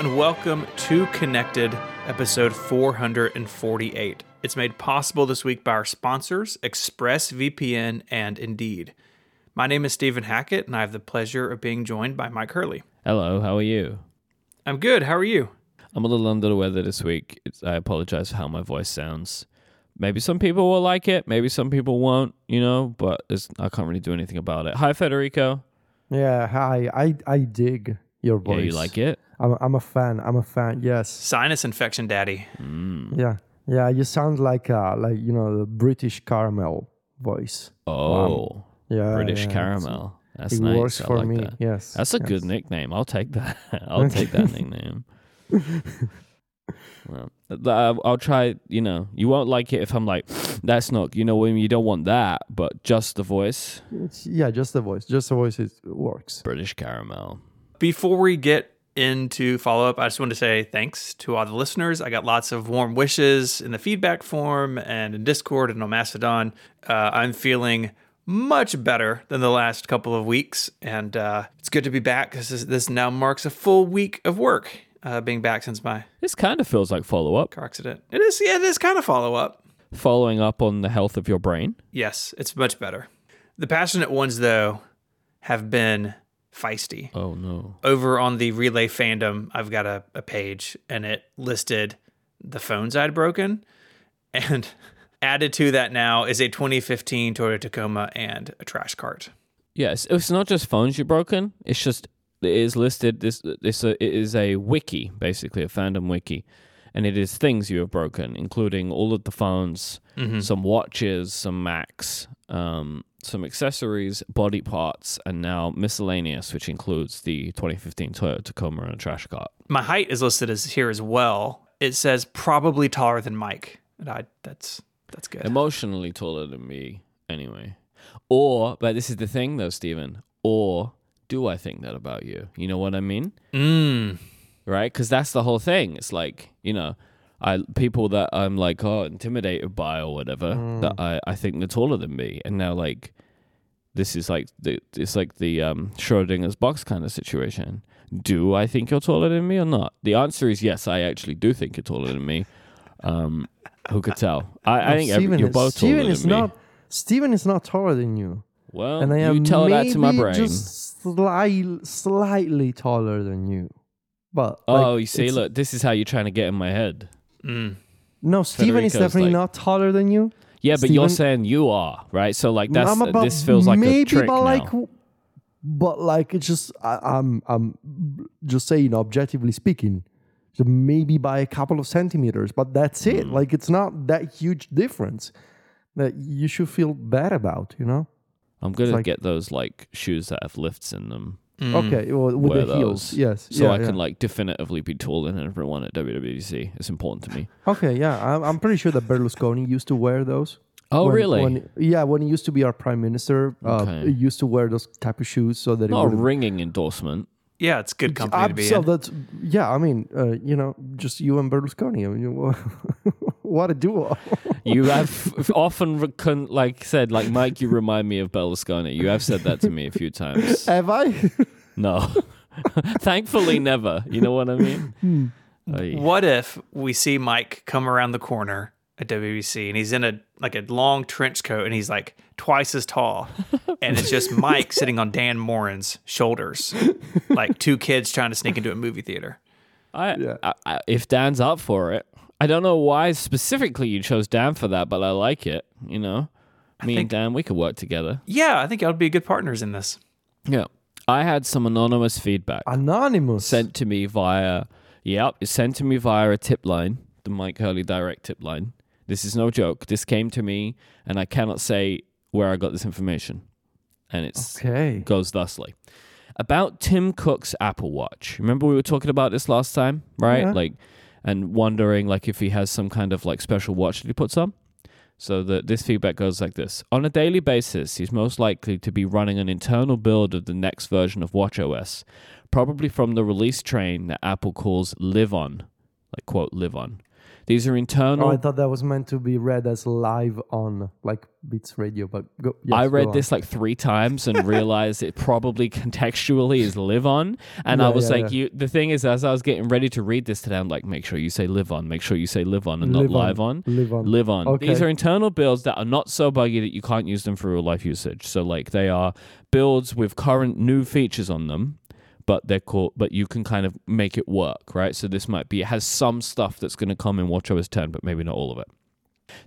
and welcome to Connected, episode 448. It's made possible this week by our sponsors, ExpressVPN and Indeed. My name is Stephen Hackett, and I have the pleasure of being joined by Myke Hurley. Hello, how are you? I'm good. How are you? I'm a little under the weather this week. It's, I apologize for how my voice sounds. Maybe some people will like it, maybe some people won't, you know, but it's, I can't really do anything about it. Hi, Federico. Yeah, hi. I I dig your voice. Yeah, you like it? I'm I'm a fan. I'm a fan. Yes. Sinus infection, daddy. Mm. Yeah. Yeah. You sound like uh like you know the British caramel voice. Oh, Yeah. British yeah, caramel. That's It nice. works I for like me. that. Yes. That's a yes. good nickname. I'll take that. I'll take that nickname. Well, I'll I'll try. You know, you won't like it if I'm like, that's not. You know, when you don't want that, but just the voice. It's- yeah, just the voice. Just the voice. It works. British caramel. Before we get into follow up, I just want to say thanks to all the listeners. I got lots of warm wishes in the feedback form and in Discord and on Mastodon. Uh, I'm feeling much better than the last couple of weeks, and uh, it's good to be back because this, this now marks a full week of work. Uh, being back since my This kind of feels like follow up. car accident. It is, yeah, it is kind of follow up. Following up on the health of your brain. Yes, it's much better. The passionate ones, though, have been feisty. Oh no. over on the relay fandom i've got a, a page and it listed the phones i'd broken and added to that now is a 2015 toyota tacoma and a trash cart Yes, it's not just phones you're broken. It's just it is listed. This this uh, it is a wiki, basically a fandom wiki, and it is things you have broken, including all of the phones, some watches, some Macs, um, some accessories, body parts, and now miscellaneous, which includes the 2015 Toyota Tacoma and a trash cart. my height is listed as here as well it says probably taller than myke and i that's that's good Emotionally taller than me, anyway. Or, but this is the thing though, Stephen. Or do I think that about you? You know what I mean? mm. right? Because that's the whole thing. It's like you know, I people that I'm like oh intimidated by or whatever that I I think they're taller than me, and now like this is like the it's like the um Schrodinger's box kind of situation. Do I think you're taller than me or not? The answer is yes. I actually do think you're taller than me. Um, who could tell? I, I think every, you're is, both taller Stephen than is me. not. Stephen is not taller than you, well, and I you am tell that to my maybe brain. just slight, slightly taller than you. But oh, like, you see, look, this is how you're trying to get in my head. Mm. No, Stephen is definitely like- not taller than you. Yeah, but you're Stephen- saying you are right. So like that's I'm about- this feels like maybe, a trick but now. like, but like it's just I, I'm I'm just saying objectively speaking, so maybe by a couple of centimeters, but that's it. Hmm. Like it's not that huge difference that you should feel bad about, you know? I'm gonna like- get those like shoes that have lifts in them, Mm. Okay, well, with Wear the heels, those. yes. so yeah, I can like definitively be taller than everyone at WWDC. It's important to me. Okay, yeah, I'm, I'm pretty sure that Berlusconi used to wear those. Oh, When- really? When, yeah, when he used to be our prime minister, uh, Okay. he used to wear those type of shoes so that it Not a would ringing endorsement. yeah it's good company to be so in that's yeah. I mean, uh, you know, just you and Berlusconi. I mean, you- what a duo! You have f- often recon- like said like Myke. You remind me of Berlusconi. You have said that to me a few times. Have I? No, thankfully never. You know what I mean? Hmm. Ay. What if we see Myke come around the corner at WBC and he's in a like a long trench coat and he's like twice as tall, and it's just Myke sitting on Dan Moren's shoulders, like two kids trying to sneak into a movie theater. I, Yeah. I, I, if Dan's up for it, I don't know why specifically you chose Dan for that, but I like it. You know, me and Dan, we could work together. Yeah, I think y'all would be good partners in this. Yeah. I had some anonymous feedback Anonymous. sent to me via, yep, it's sent to me via a tip line, the Myke Hurley direct tip line. This is no joke. This came to me, and I cannot say where I got this information. And it's Okay. goes thusly. About Tim Cook's Apple Watch. Remember we were talking about this last time, right? Yeah. Like and wondering like if he has some kind of like special watch that he puts on. So the, this feedback goes like this. On a daily basis, he's most likely to be running an internal build of the next version of WatchOS, probably from the release train that Apple calls Live On, like quote Live On. These are internal. Oh, I thought that was meant to be read as live on like Beats Radio, but go, yes, I read on. this like three times and realized it probably contextually is live on. And I was yeah, like, yeah. you. The thing is, as I was getting ready to read this today, I'm like, make sure you say live on, make sure you say live on, and Live not live on. Live on. Live on. Okay. These are internal builds that are not so buggy that you can't use them for real life usage. So like they are builds with current new features on them, but they're called. But you can kind of make it work, right? So this might be it has some stuff that's going to come in WatchOS 10, but maybe not all of it.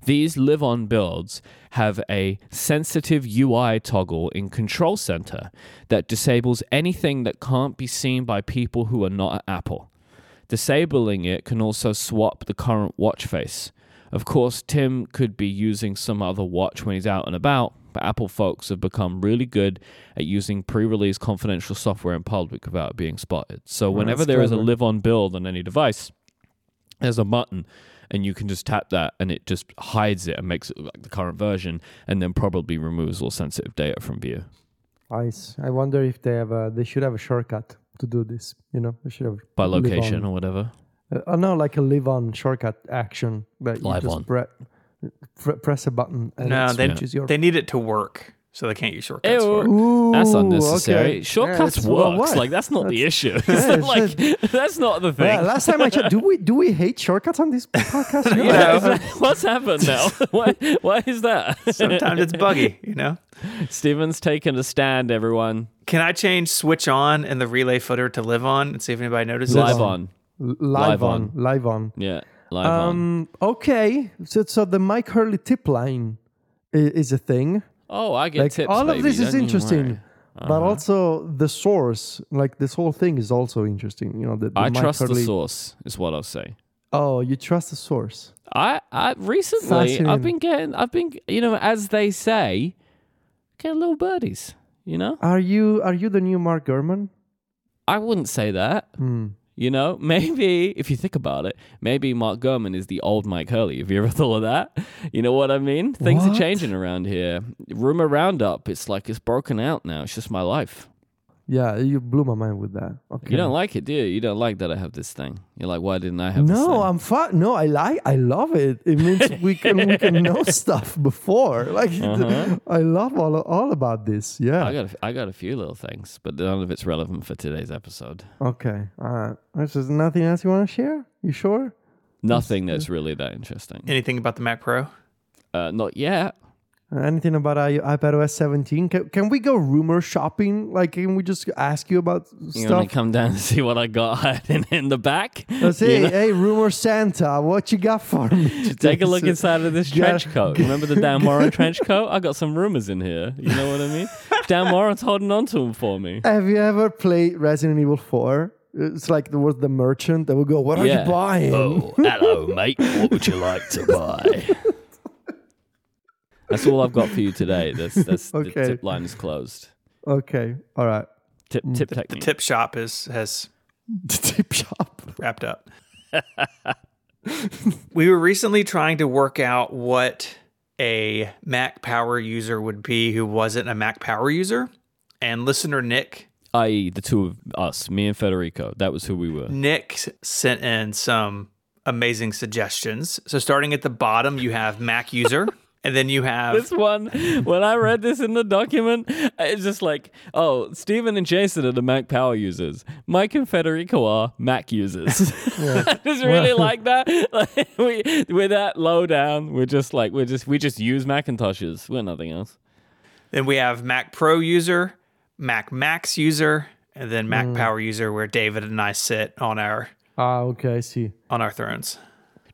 These live on builds have a sensitive UI toggle in Control Center that disables anything that can't be seen by people who are not at Apple. Disabling it can also swap the current watch face. Of course, Tim could be using some other watch when he's out and about, Apple folks have become really good at using pre release confidential software in public without being spotted. So, whenever that's there is a live on build on any device, there's a button and you can just tap that and it just hides it and makes it look like the current version and then probably removes all sensitive data from view. Nice. I wonder if they have a, they should have a shortcut to do this. You know, they should have By location or whatever. Uh, oh no, like a live on shortcut action that you just on. pre- pre- press a button and No, it they- switches your. They need it to work, so they can't use shortcuts for it. Ooh, That's unnecessary. okay. Shortcuts Yeah, it's- well, works. what? like that's not the issue. Yeah, It's like that's not the thing. Yeah, last time I checked, do we do we hate shortcuts on this podcast? You know, is that- what's happened now? why, why is that? Sometimes it's buggy, you know. Stephen's taken a stand, everyone. Can I change switch on and the relay footer to live on and see if anybody notices? Live on. on. Live, Live on. on. live on. Yeah, live on. Um. Okay. So so the Myke Hurley tip line is, is a thing. Oh, I get Like tips. all of this is don't interesting, but Uh-huh. also the source, like this whole thing, is also interesting. You know, the, the I Myke trust the source, is what I'll say. Oh, you trust the source. I, I recently I've been getting I've been you know as they say, getting little birdies. You know, Are you are you the new Mark Gurman? I wouldn't say that. Hmm. You know, maybe if you think about it, maybe Mark Gurman is the old Myke Hurley. Have you ever thought of that? You know what I mean? Things are changing around here. Rumor roundup, it's like it's broken out now. It's just my life. Yeah, you blew my mind with that. Okay. You don't like it, do you? You don't like that I have this thing. You're like, why didn't I have this No, thing? I'm fine. No, I like. I love it. It means we can we can know stuff before. Like Uh-huh. I love all all about this. Yeah. I got a, I got a few little things, but none of it's relevant for today's episode. okay. All right. There's nothing else you want to share. You sure? Nothing that's really that interesting. Anything about the Mac Pro? Uh, not yet. Uh, anything about iPadOS 17? Can, can we go rumor shopping? Like, can we just ask you about You want to come down and see what I got hiding in the back? Let's You know? hey, rumor Santa, what you got for me? Take a look inside of this trench coat. Remember the Dan Moren trench coat? I got some rumors in here. You know what I mean? Dan Moren's holding on to them for me. Have you ever played Resident Evil 4? It's like there was the merchant that would go, What are Yeah. you buying? Oh, hello, mate. What would you like to buy? That's all I've got for you today. That's, that's Okay. The tip line is closed. Okay. All right. Tip, mm. tip The technique. tip shop is has Tip shop. wrapped up. we were recently trying to work out what a Mac Power user would be who wasn't a Mac Power user, and listener Nick i.e., the two of us, me and Federico. That was who we were. Nick sent in some amazing suggestions. So starting at the bottom, you have Mac user, and then you have This one, when I read this in the document, it's just like, oh, Stephen and Jason are the Mac Power users. Myke and Federico are Mac users. I just really like that. Like, we, we're that low down. We're just like, we're just, we just use Macintoshes. We're nothing else. then we have Mac Pro user, Mac Max user, and then Mac Power user, where David and I sit on our Ah, okay. I see. on our thrones.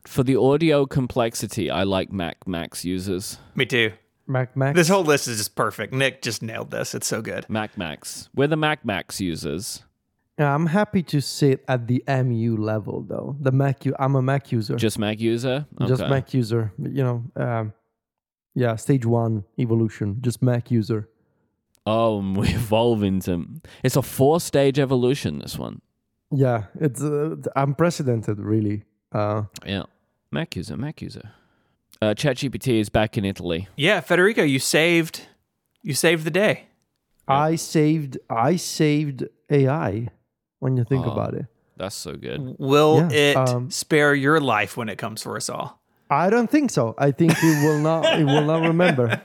For the audio complexity, I like Mac Max users. Me too. Mac Max. This whole list is just perfect. Nick just nailed this. It's so good. Mac Max. We're the Mac Max users. Yeah, I'm happy to sit at the MU level though. The Mac. I'm a Mac user. Just Mac user? Just Mac user. You know. Um, yeah. Stage one evolution. Just Mac user. Oh, and we evolve into. It's a four stage evolution, this one. Yeah. It's uh, unprecedented, really. Uh, Yeah. Mac user, Mac user. Uh, ChatGPT is back in Italy. Yeah, Federico, you saved you saved the day. I saved. I saved AI. When you think Oh. about it. That's so good. Will Yeah, it um, spare your life when it comes for us all? I don't think so. I think it will not. It will not remember.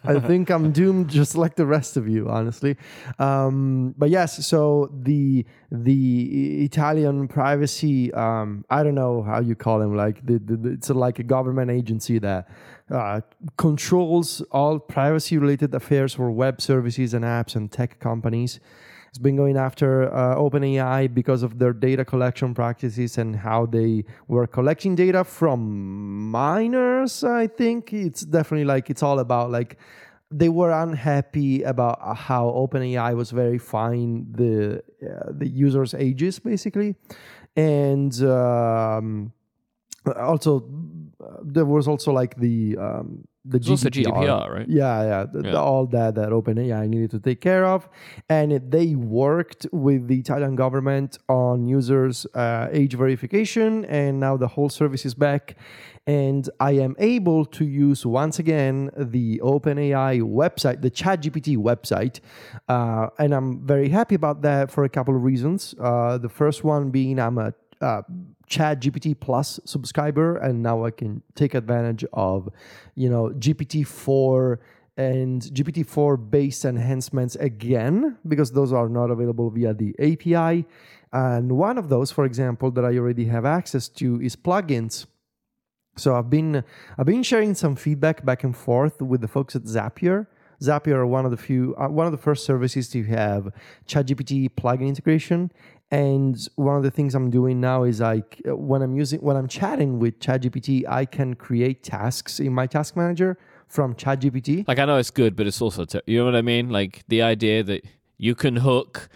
I think I'm doomed, just like the rest of you, honestly. Um, but yes, so the the Italian privacy. Um, I don't know how you call them. Like the, the, the- it's like a government agency that uh, controls all privacy related affairs for web services and apps and tech companies has been going after uh, OpenAI because of their data collection practices and how they were collecting data from minors. I think it's definitely like it's all about like they were unhappy about how OpenAI was verifying the uh, the users' ages basically, and um, also there was also like the um, the There's also GDPR, right? yeah, yeah, the- the- all that that OpenAI needed to take care of, and it- they worked with the Italian government on users' uh, age verification, and now the whole service is back, and I am able to use once again the OpenAI website, the ChatGPT website, uh, and I'm very happy about that for a couple of reasons. Uh, the first one being I'm a uh, ChatGPT Plus subscriber, and now I can take advantage of, you know, GPT four and GPT four based enhancements again because those are not available via the API. And one of those, for example, that I already have access to is plugins. So I've been I've been sharing some feedback back and forth with the folks at Zapier. Zapier are one of the few uh, one of the first services to have ChatGPT plugin integration. And one of the things I'm doing now is like when I'm using when I'm chatting with ChatGPT, I can create tasks in my task manager from ChatGPT. Like I know it's good, but it's also you know what I mean. Like the idea that you can hook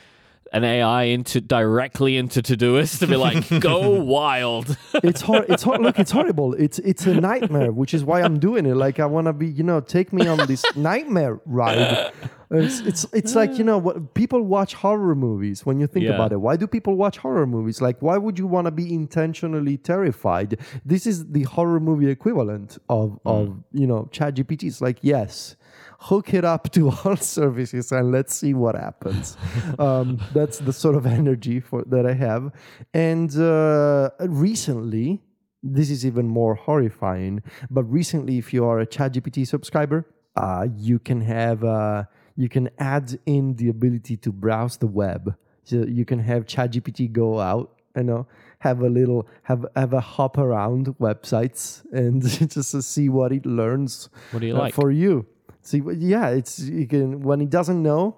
an AI into directly into Todoist to be like, go wild. it's hor- it's hor- look it's horrible. It's it's a nightmare which is why i'm doing it. Like i want to be you know take me on this nightmare ride. It's it's it's like you know what people watch horror movies when you think Yeah. about it. Why do people watch horror movies? Like why would you want to be intentionally terrified? This is the horror movie equivalent of hmm. of you know chat gpt it's like yes hook it up to all services and let's see what happens. Um, that's the sort of energy for that i have. And uh, recently this is even more horrifying but recently if you are a ChatGPT subscriber uh, you can have uh, you can add in the ability to browse the web. So you can have ChatGPT go out you know have a little have have a hop around websites and just to see what it learns What do you uh, like? for you see yeah it's you can when it doesn't know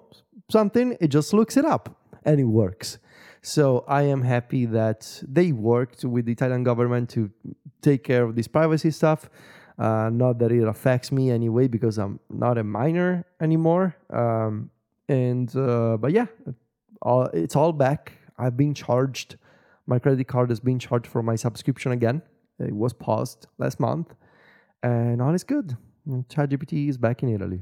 something it just looks it up and it works. So i am happy that they worked with the italian government to take care of this privacy stuff. Uh, not that it affects me anyway because i'm not a minor anymore. Um, and uh, but yeah all, it's all back. I've been charged. My credit card has been charged for my subscription again. It was paused last month. And all is good Mm, ChatGPT is back in Italy.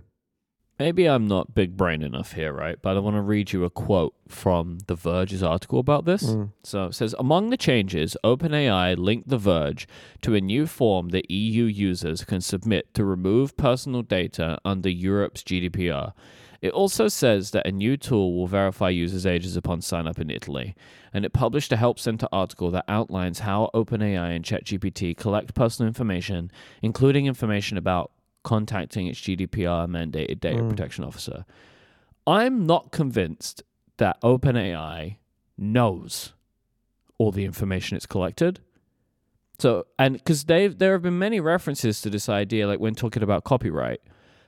Maybe I'm not big brain enough here, right? But I want to read you a quote from The Verge's article about this. Mm. So it says Among the changes, OpenAI linked The Verge to a new form that EU users can submit to remove personal data under Europe's GDPR. It also says that a new tool will verify users' ages upon sign up in Italy. And it published a Help Center article that outlines how OpenAI and ChatGPT collect personal information, including information about contacting its GDPR mandated data mm. protection officer. I'm not convinced that OpenAI knows all the information it's collected. So, and because they there have been many references to this idea, like when talking about copyright,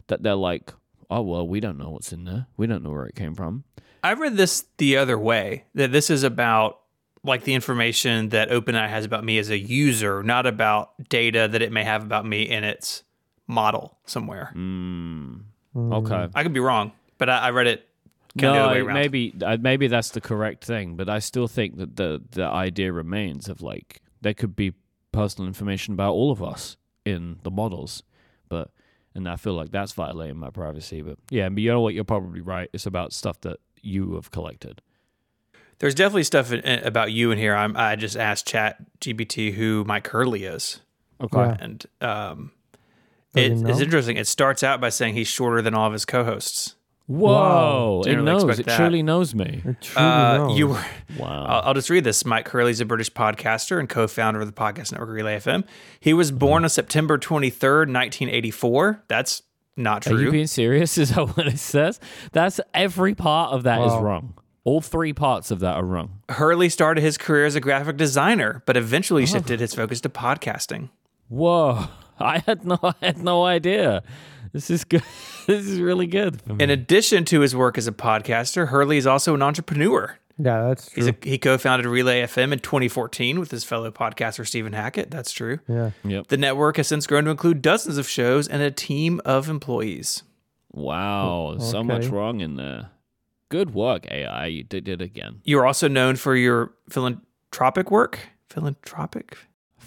that they're like, oh well, we don't know what's in there, we don't know where it came from. I read this the other way that this is about like the information that OpenAI has about me as a user, not about data that it may have about me in its model somewhere. Mm. Okay. I could be wrong, but I, I read it kind of the other way No, around. maybe uh, maybe that's the correct thing, but I still think that the the idea remains of like there could be personal information about all of us in the models, but and I feel like that's violating my privacy. But yeah, but you know what? You're probably right. It's about stuff that you have collected. There's definitely stuff in, in- about you in here. I'm, I just asked Chat GPT who Myke Hurley is, Okay. Yeah. and um, I it, it's interesting. It starts out by saying he's shorter than all of his co-hosts. Whoa! Didn't it really knows. It that. truly knows me. It truly Uh, knows. you were. Wow. I'll, I'll just read this. Mike Curley's a British podcaster and co-founder of the podcast network Relay FM. He was born on September 23rd, 1984. That's not true. Are you true. being serious? Is that what it says? That's every part of that is Wow. wrong. All three parts of that are wrong. Hurley started his career as a graphic designer, but Oh. eventually shifted his focus to podcasting. Whoa! I had no, I had no idea. This is good. this is really good for me. In addition to his work as a podcaster, Hurley is also an entrepreneur. yeah, that's true. He's a, he co-founded Relay FM in 2014 with his fellow podcaster Stephen Hackett. That's true. yeah. Yep. The network has since grown to include dozens of shows and a team of employees. Wow, oh, so much wrong in there. Good work, AI. You did it again. You are also known for your philanthropic work. Philanthropic?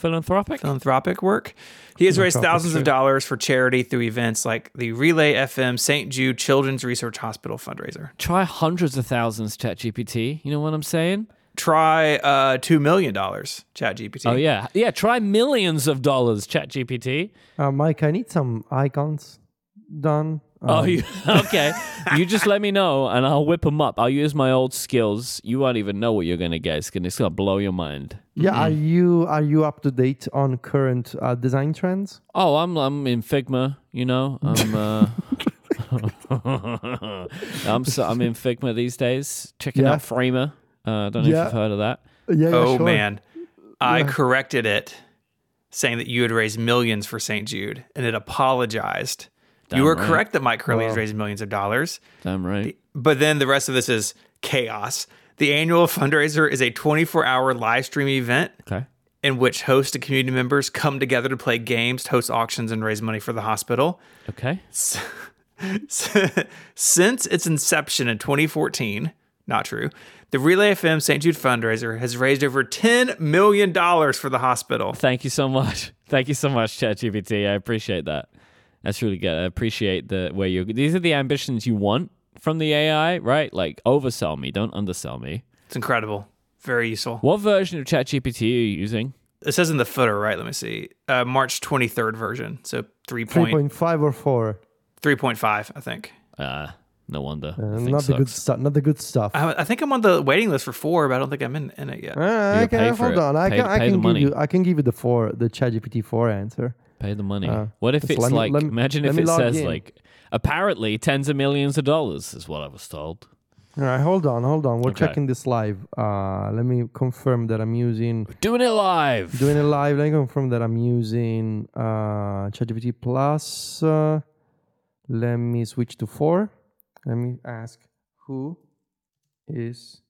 Philanthropic. Philanthropic work. He has raised Philanthropic, thousands of dollars for charity through events like the Relay FM St. Jude Children's Research Hospital fundraiser. Try hundreds of thousands, ChatGPT. You know what I'm saying? Try uh, $2 million, ChatGPT. Oh yeah, yeah. Try millions of dollars, ChatGPT. Uh, Myke, I need some icons done. Oh, Um, you, okay. you just let me know, and I'll whip them up. I'll use my old skills. You won't even know what you're gonna get. It's gonna, it's gonna blow your mind. Yeah. Are you are you up to date on current uh, design trends? Oh, I'm I'm in Figma. You know, I'm uh, I'm so, I'm in Figma these days. Checking Yeah. out Framer. Uh, I don't know Yeah. if you've heard of that. Yeah. yeah, Oh, sure. man. I corrected it, saying that you had raised millions for St. Jude, and it apologized. Damn you were right. correct that Mike Curley has Wow. raised millions of dollars. Damn right. But then the rest of this is chaos. The annual fundraiser is a 24 hour live stream event Okay. in which host and community members come together to play games, host auctions, and raise money for the hospital. Okay. Since its inception in 2014, not true, the Relay FM St. Jude fundraiser has raised over $10 million for the hospital. Thank you so much. Thank you so much, ChatGPT. I appreciate that. That's really good. I appreciate the where you. These are the ambitions you want from the AI, right? Like oversell me, don't undersell me. It's incredible. Very useful. What version of ChatGPT are you using? It says in the footer, right? Let me see. Uh, March 23rd version. So 3. Three Point, point five or four. 3.5, I think. Uh, no wonder. Uh, The thing not the good sucks. stuff. Not the good stuff. I, I think I'm on the waiting list for four, but I don't think I'm in, in it yet. Uh, I You can pay for hold it. on. I Pay- can pay the can give money. you I can give you the four the ChatGPT four answer. Pay the money. Uh, what if it's like? me- imagine if it says in. like, apparently tens of millions of dollars is what I was told. All right, hold on, hold on. We're Okay. checking this live. Uh, let me confirm that I'm using Doing it live. doing it live. Let me confirm that I'm using uh, ChatGPT Plus. Uh, let me switch to four. Let me ask who is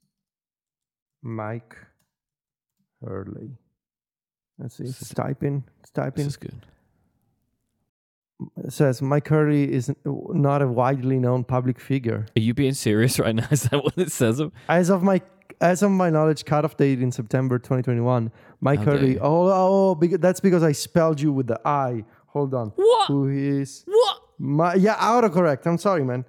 Mike Hurley. Let's see. It's typing. It's This typing. is good. Says Mike Hurley is not a widely known public figure. Are you being serious right now? Is that what it says? As of my as of my knowledge, cutoff date in September 2021. Mike How Hurley. Oh, oh, oh because, that's because I spelled you with the I. Hold on. What? Who is What? my? Yeah, autocorrect. I'm sorry, man.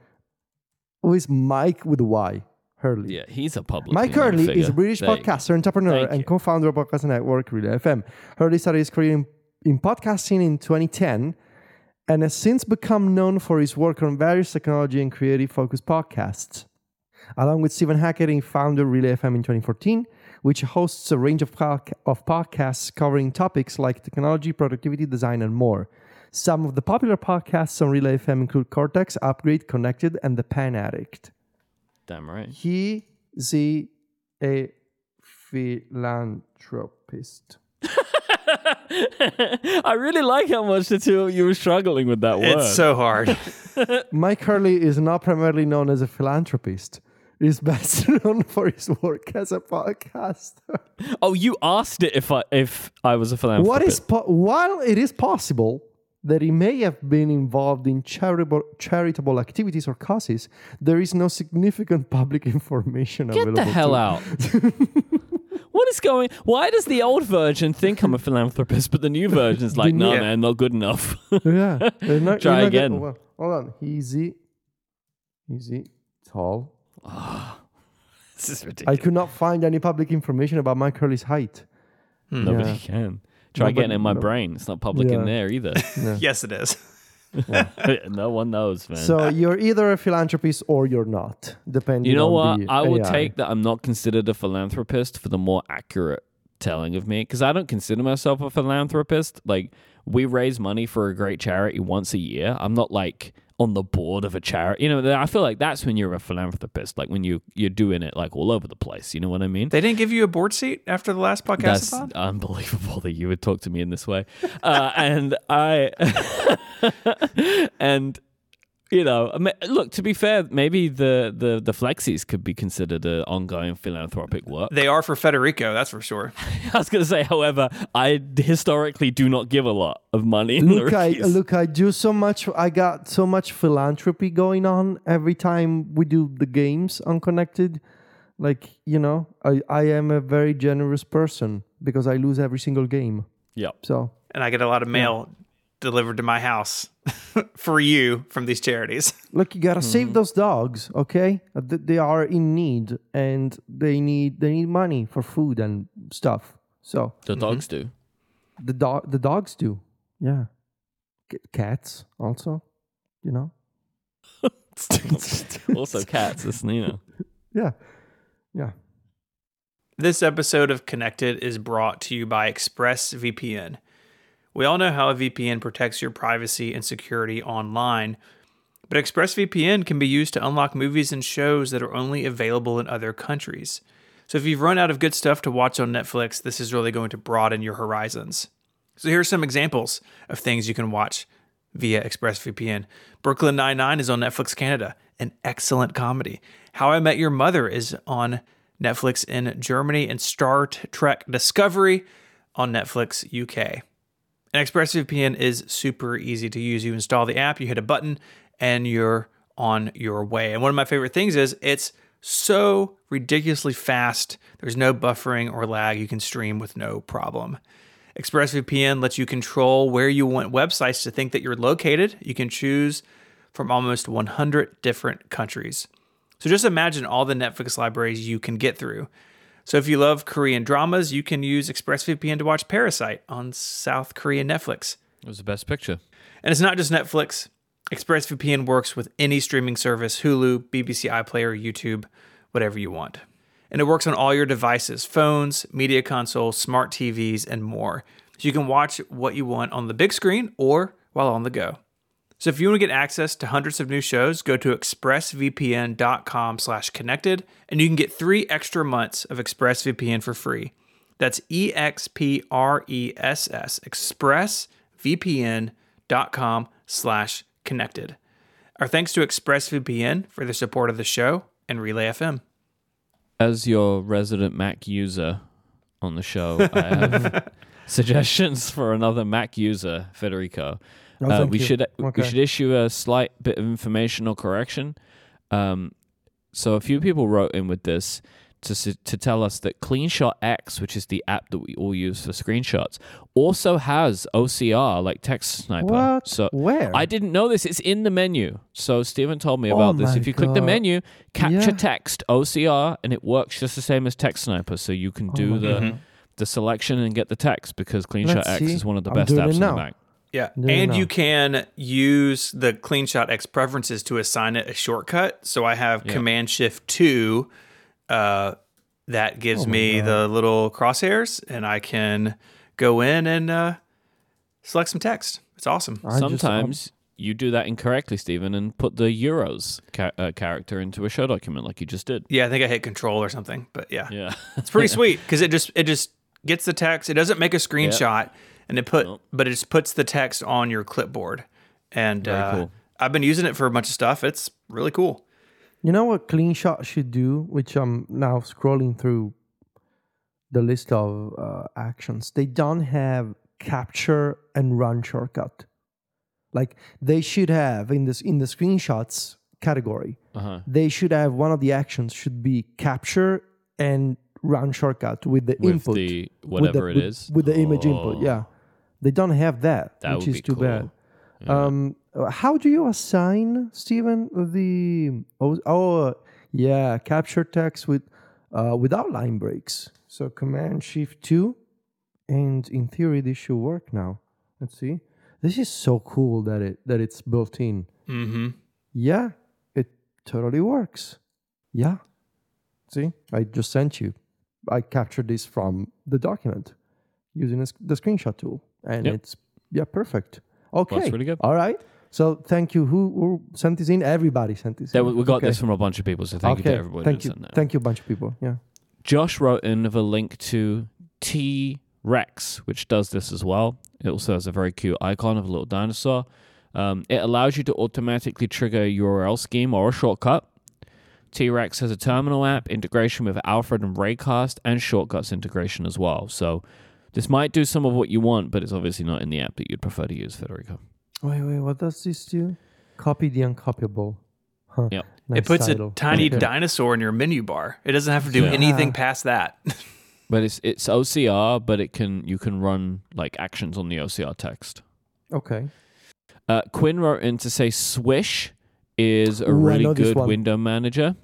Who is Myke with a Y? Hurley. Yeah, he's a public. Myke Hurley is a British There podcaster, entrepreneur, Thank and you. co-founder of Podcast Network Relay FM. Hurley started his career in, in podcasting in 2010 and has since become known for his work on various technology and creative-focused podcasts. Along with Stephen Hackett, he founded Relay FM in 2014, which hosts a range of, of podcasts covering topics like technology, productivity, design, and more. Some of the popular podcasts on Relay FM include Cortex, Upgrade, Connected, and The Pen Addict. Damn right. He is a philanthropist. I really like how much the two of you were struggling with that word. It's so hard. Myke Hurley is not primarily known as a philanthropist. He's best known for his work as a podcaster. oh, you asked it if I if I was a philanthropist. What is po- while it is possible that he may have been involved in charitable charitable activities or causes, there is no significant public information Get available. the hell to- out. What is going? Why does the old version think I'm a philanthropist, but the new version's like, no, Yeah. man, not good enough. Yeah. Not- Try you're not get- again. Oh, well, hold on. Easy. Easy. Tall. Ah, this is ridiculous. I could not find any public information about Myke Hurley's height. Nobody Yeah. can. Try Nobody- getting it in my no- brain. It's not public Yeah. in there either. yes, it is. no one knows, man. So you're either a philanthropist or you're not, depending. On You know what? I will AI. take that I'm not considered a philanthropist for the more accurate telling of me because I don't consider myself a philanthropist. Like we raise money for a great charity once a year. I'm not like on the board of a charity. You know, I feel like that's when you're a philanthropist, like when you you're doing it like all over the place. You know what I mean? They didn't give you a board seat after the last podcast. That's unbelievable that you would talk to me in this way. Uh, and I, and you know, I mean, look. To be fair, maybe the the the flexies could be considered an ongoing philanthropic work. They are for Federico, that's for sure. I was going to say, however, I historically do not give a lot of money. In Look, the I look, I do so much. I got so much philanthropy going on every time we do the games on Connected. Like you know, I I am a very generous person because I lose every single game. Yep. So And I get a lot of mail delivered to my house for you from these charities. look, you gotta Mm-hmm. save those dogs, okay? Uh, They are in need and they need they need money for food and stuff. So The dogs do. the dog the dogs do, yeah. C- Cats also, you know. also, cats. It's, you know. Yeah, yeah. This episode of Connected is brought to you by ExpressVPN. We all know how a VPN protects your privacy and security online, but ExpressVPN can be used to unlock movies and shows that are only available in other countries. So if you've run out of good stuff to watch on Netflix, this is really going to broaden your horizons. So here are some examples of things you can watch via ExpressVPN. Brooklyn Nine-Nine is on Netflix Canada, an excellent comedy. How I Met Your Mother is on Netflix in Germany, and Star Trek Discovery on Netflix UK. And ExpressVPN is super easy to use. You install the app, you hit a button, and you're on your way. And one of my favorite things is it's so ridiculously fast. There's no buffering or lag. You can stream with no problem. ExpressVPN lets you control where you want websites to think that you're located. You can choose from almost 100 different countries. So just imagine all the Netflix libraries you can get through. So if you love Korean dramas, you can use ExpressVPN to watch Parasite on South Korean Netflix. It was the best picture. And it's not just Netflix. ExpressVPN works with any streaming service Hulu, BBC iPlayer, YouTube, whatever you want. And it works on all your devices phones, media consoles, smart TVs, and more. So you can watch what you want on the big screen or while on the go. So if you want to get access to hundreds of new shows, go to expressvpn.com slash connected and you can get three extra months of ExpressVPN for free. That's E E-X-P-R-E-S-S, expressvpn.com slash connected. Our thanks to ExpressVPN for the support of the show and Relay FM. As your resident Mac user on the show, I have suggestions for another Mac user, Federico. Oh, Uh, we you. should Okay. we should issue a slight bit of informational correction. Um, so a few people wrote in with this to to tell us that CleanShot X, which is the app that we all use for screenshots, also has OCR like Text Sniper. What? So Where? I didn't know this. It's in the menu. So Stephen told me Oh about this. If you click the menu, capture Yeah. text OCR, and it works just the same as TextSniper. So you can do my the God. the selection and get the text because CleanShot X see. is one of the I'm best apps it on the now. Mac. Yeah. No, no, and no. you can use the CleanShot X preferences to assign it a shortcut. So I have Yeah. Command Shift 2 uh, that gives Oh me God. the little crosshairs and I can go in and uh, select some text. It's awesome. I just- um, Sometimes you do that incorrectly, Stephen, and put the Euros ca- uh, character into a show document like you just did. Yeah, I think I hit control or something, but yeah. Yeah. It's pretty sweet because it just it just gets the text. It doesn't make a screenshot, and it put Nope. but it just puts the text on your clipboard. And uh, cool. I've been using it for a bunch of stuff. It's really cool. You know what CleanShot should do, which I'm now scrolling through the list of uh, actions. They don't have capture and run shortcut. Like they should have in this in the screenshots category. Uh-huh. They should have one of the actions should be capture and run shortcut with the With input the with whatever the, it with- is. with the image input. Oh, Yeah, they don't have that, That which is too cool. bad. Yeah. Um, how do you assign Stephen the oh, oh yeah capture text with uh, without line breaks? So Command Shift two, and in theory this should work now. Let's see. This is so cool that it that it's built in. Mm-hmm. Yeah, it totally works. Yeah. See, I just sent you. I captured this from the document using the screenshot tool, and Yep. it's yeah perfect. Okay, that's really good. All right. So thank you. Who, who sent this in? Everybody sent this. There, in. we got Okay. this from a bunch of people, so thank okay. you to everybody. Thank you. that. Thank you, a bunch of people. Yeah. Josh wrote in with a link to T Rex, which does this as well. It also has a very cute icon of a little dinosaur. Um, it allows you to automatically trigger a URL scheme or a shortcut. TRex has a terminal app, integration with Alfred and Raycast, and shortcuts integration as well. So this might do some of what you want, but it's obviously not in the app that you'd prefer to use, Federico. Wait, wait. What does this do? Copy the uncopyable. Huh. Yep. Nice it puts title. a tiny Okay. dinosaur in your menu bar. It doesn't have to do Yeah. anything past that. But it's it's OCR, but it can you can run like actions on the OCR text. Okay. Uh, Quinn wrote in to say Swish is a Ooh, really good window manager.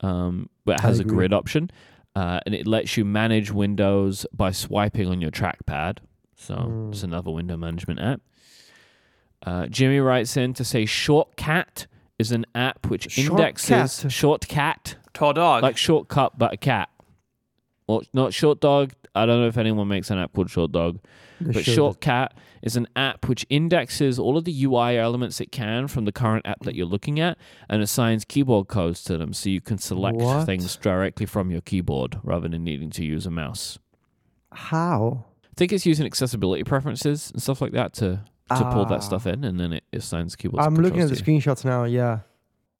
Um, but it has a grid option, uh, and it lets you manage windows by swiping on your trackpad. So Mm. it's another window management app. Uh, Jimmy writes in to say Shortcat is an app which indexes Shortcat. Shortcat Tall dog. like shortcut but a cat. Or not short dog. I don't know if anyone makes an app called short dog. They But Shortcat is an app which indexes all of the UI elements it can from the current app that you're looking at and assigns keyboard codes to them so you can select What? things directly from your keyboard rather than needing to use a mouse. How? I think it's using accessibility preferences and stuff like that to, to pull Ah. that stuff in and then it assigns keyboard I'm looking at the screenshots now. Yeah.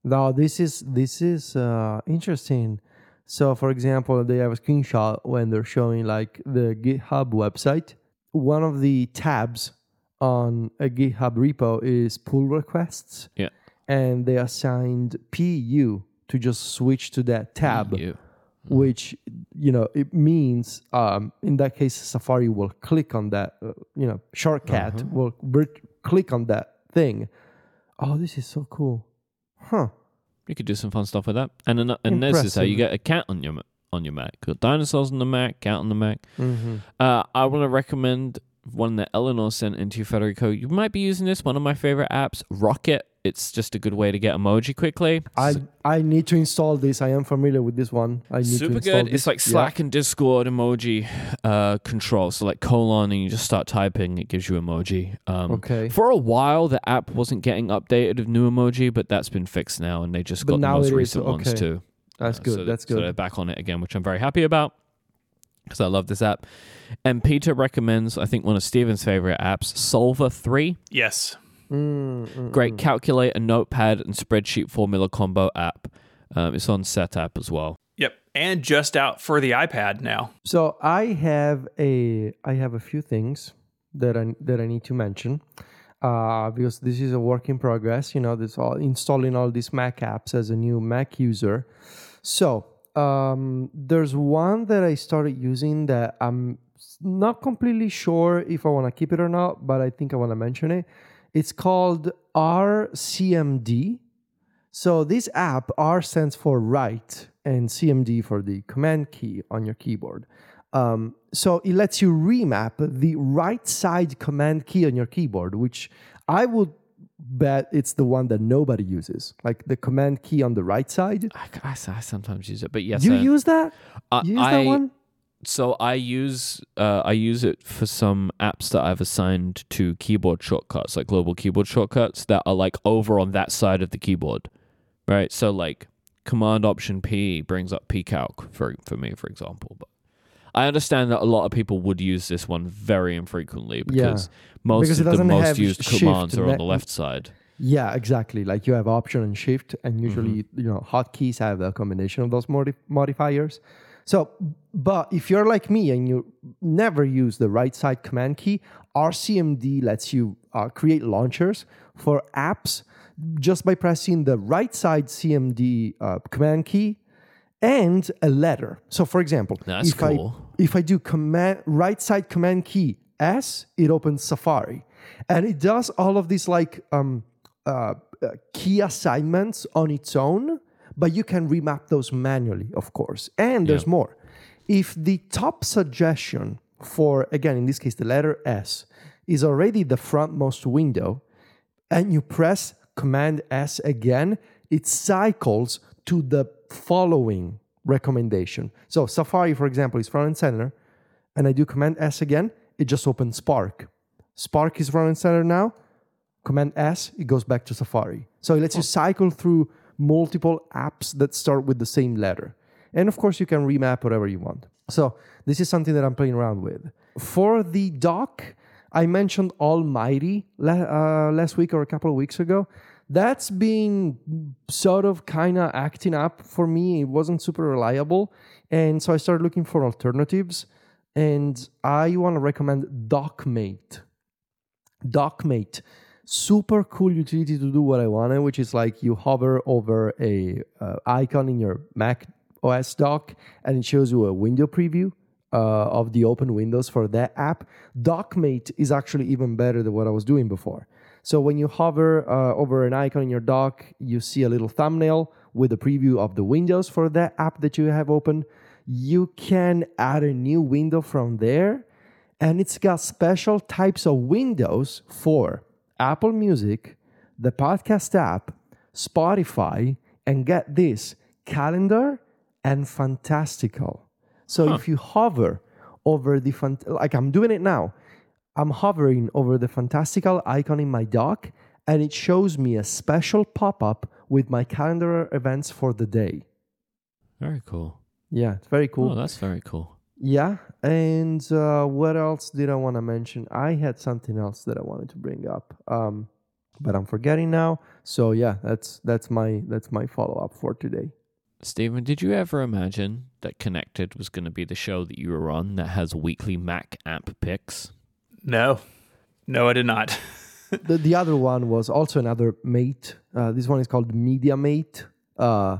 Now this is this is uh, interesting. So, for example, they have a screenshot when they're showing like the GitHub website. One of the tabs on a GitHub repo is pull requests. Yeah. And they assigned PU to just switch to that tab, You. which you know it means um, in that case Safari will click on that. Uh, you know, Shortcat Uh-huh. will click on that thing. Oh, this is so cool, huh? You could do some fun stuff with that. And an- and this is how you get a cat on your on your Mac. Got dinosaurs on the Mac, cat on the Mac. Mm-hmm. Uh, I want to recommend one that Eleanor sent into Federico. You might be using this. One of my favorite apps, Rocket. It's just a good way to get emoji quickly. I I need to install this. I am familiar with this one. I need to Super install good. This. It's like Yeah. Slack and Discord emoji uh, control. So like colon, and you just start typing. It gives you emoji. Um, Okay. For a while, the app wasn't getting updated with new emoji, but that's been fixed now, and they just But got the most recent ones too. That's Uh, good. so That's So they're back on it again, which I'm very happy about because I love this app. And Peter recommends, I think, one of Stephen's favorite apps, Soulver 3. yes. Mm, mm, Great mm. calculator, notepad, and spreadsheet formula combo app. Um, it's on Setapp as well. Yep. And just out for the iPad now. So I have a I have a few things that I that I need to mention. Uh, because this is a work in progress, you know, this all installing all these Mac apps as a new Mac user. So um, there's one that I started using that I'm not completely sure if I want to keep it or not, but I think I want to mention it. It's called RCMD. So this app, R stands for write and CMD for the command key on your keyboard. Um, so it lets you remap the right side command key on your keyboard, which I would bet it's the one that nobody uses, like the command key on the right side. I, I, I sometimes use it, but yes, you I, use that? I, You use that one? So I use uh, I use it for some apps that I've assigned to keyboard shortcuts, like global keyboard shortcuts that are like over on that side of the keyboard, right? So like Command Option P brings up pcalc for for me, for example. But I understand that a lot of people would use this one very infrequently because most Because of the most used commands are on the left side. Yeah, exactly. Like you have Option and Shift, and usually Mm-hmm. you know hotkeys have a combination of those modi- modifiers. So, but if you're like me and you never use the right side command key, RCMD lets you uh, create launchers for apps just by pressing the right side CMD uh, command key and a letter. So, for example, That's if cool. I if I do command right side command key S, it opens Safari, and it does all of these like um, uh, uh, key assignments on its own. But you can remap those manually, of course. And there's Yeah. more. If the top suggestion for again in this case the letter S is already the frontmost window, and you press Command S again, it cycles to the following recommendation. So Safari, for example, is front and center, and I do Command S again, it just opens Spark. Spark is front and center now. Command S, it goes back to Safari. So it lets you cycle through multiple apps that start with the same letter. And of course, you can remap whatever you want. So this is something that I'm playing around with. For the dock, I mentioned Almighty uh, last week or a couple of weeks ago. That's been sort of kind of acting up for me. It wasn't super reliable. And so I started looking for alternatives. And I want to recommend DockMate. DockMate super cool utility to do what I wanted, which is like you hover over a uh, icon in your Mac OS dock and it shows you a window preview uh, of the open windows for that app. DockMate is actually even better than what I was doing before. So when you hover uh, over an icon in your dock, you see a little thumbnail with a preview of the windows for that app that you have open. You can add a new window from there, and it's got special types of windows for Apple Music, the podcast app, Spotify, and get this calendar and fantastical. So huh. if you hover over the fant- like I'm doing it now, I'm hovering over the fantastical icon in my dock and it shows me a special pop-up with my calendar events for the day. Very cool. Yeah, it's very cool. Oh, that's very cool. Yeah, and uh, what else did I want to mention? I had something else that I wanted to bring up, um, but I'm forgetting now. So yeah, that's that's my that's my follow up for today. Stephen, did you ever imagine that Connected was going to be the show that you were on that has weekly Mac app picks? No, no, I did not. the the other one was also another mate. Uh, this one is called MediaMate. Uh,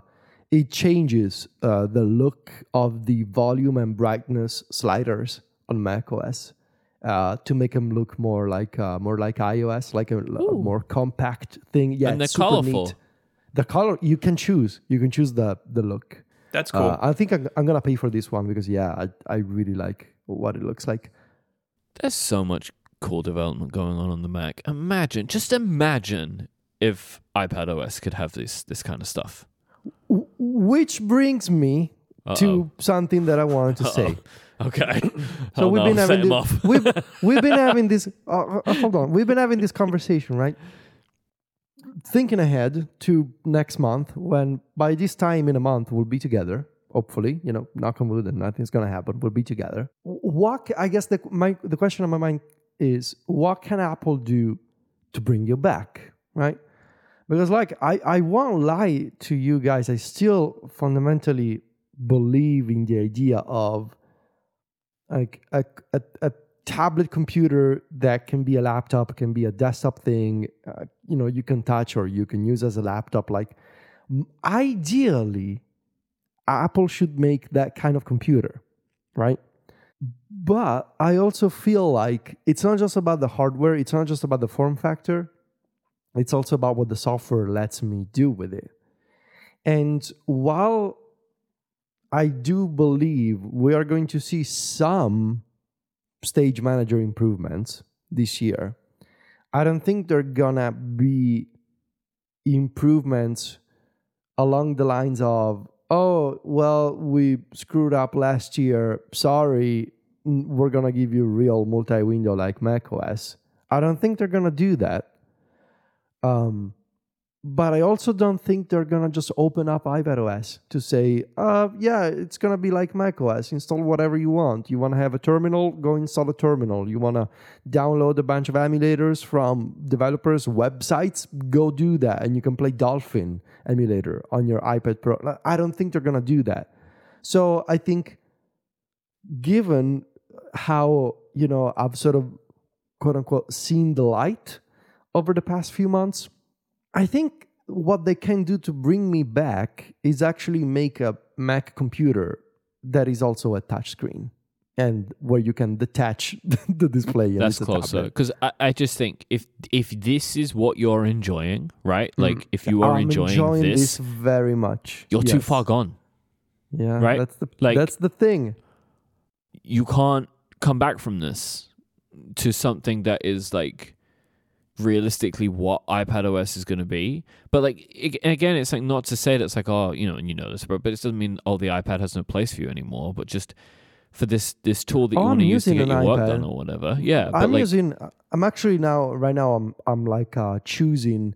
it changes uh, the look of the volume and brightness sliders on macOS uh, to make them look more like uh, more like iOS, like a, a, more compact thing. Yeah, and they're colorful. Neat. The color you can choose. You can choose the the look. That's cool. Uh, I think I'm, I'm, gonna pay for this one because yeah, I I really like what it looks like. There's so much cool development going on on the Mac. Imagine, just imagine if iPad OS could have this this kind of stuff. Which brings me Uh-oh. to something that I wanted to Uh-oh. say. Okay. so we've no, been having this, we've, we've been having this. Uh, uh, hold on, we've been having this conversation, right? Thinking ahead to next month, when by this time in a month we'll be together. Hopefully, you know, knock on wood, and nothing's gonna happen. We'll be together. What I guess the my the question on my mind is, what can Apple do to bring you back, right? because like I, I won't lie to you guys i still fundamentally believe in the idea of like a, a, a tablet computer that can be a laptop can be a desktop thing uh, you know you can touch or you can use as a laptop like ideally apple should make that kind of computer right but i also feel like it's not just about the hardware it's not just about the form factor it's also about what the software lets me do with it. And while I do believe we are going to see some stage manager improvements this year, I don't think they're gonna be improvements along the lines of, oh, well, we screwed up last year. Sorry, we're gonna give you real multi window like macOS. I don't think they're gonna do that. Um, but I also don't think they're gonna just open up iPadOS to say, uh, yeah, it's gonna be like macOS. Install whatever you want. You want to have a terminal? Go install a terminal. You want to download a bunch of emulators from developers' websites? Go do that, and you can play Dolphin emulator on your iPad Pro. I don't think they're gonna do that. So I think, given how you know I've sort of quote unquote seen the light over the past few months. I think what they can do to bring me back is actually make a Mac computer that is also a touchscreen and where you can detach the display. That's closer because I, I, just think if if this is what you're enjoying, right? Mm. Like if you are I'm enjoying, enjoying this, this, very much, you're yes. too far gone. Yeah, right. That's the like that's the thing. You can't come back from this to something that is like realistically what iPad OS is going to be. But like ag- again, it's like not to say that it's like oh you know and you know this, but but it doesn't mean oh the iPad has no place for you anymore. But just for this this tool that Oh, you want to use to get your work iPad. done or whatever. Yeah, but I'm like using. I'm actually now right now. I'm I'm like uh, choosing.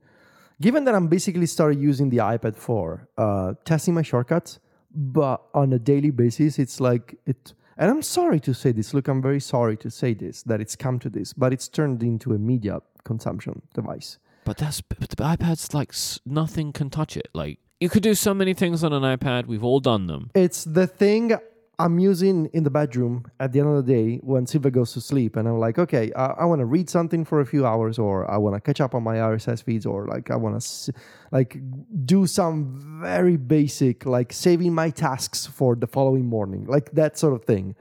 Given that I'm basically started using the iPad for uh, testing my shortcuts, but on a daily basis, it's like it. And I'm sorry to say this. Look, I'm very sorry to say this that it's come to this, but it's turned into a media consumption device. But that's but the iPad's like s- nothing can touch it. Like you could do so many things on an iPad. We've all done them. It's the thing I'm using in the bedroom at the end of the day when Silvia goes to sleep, and I'm like, okay, I, I want to read something for a few hours, or I want to catch up on my RSS feeds, or like I want to like do some very basic, like saving my tasks for the following morning, like that sort of thing.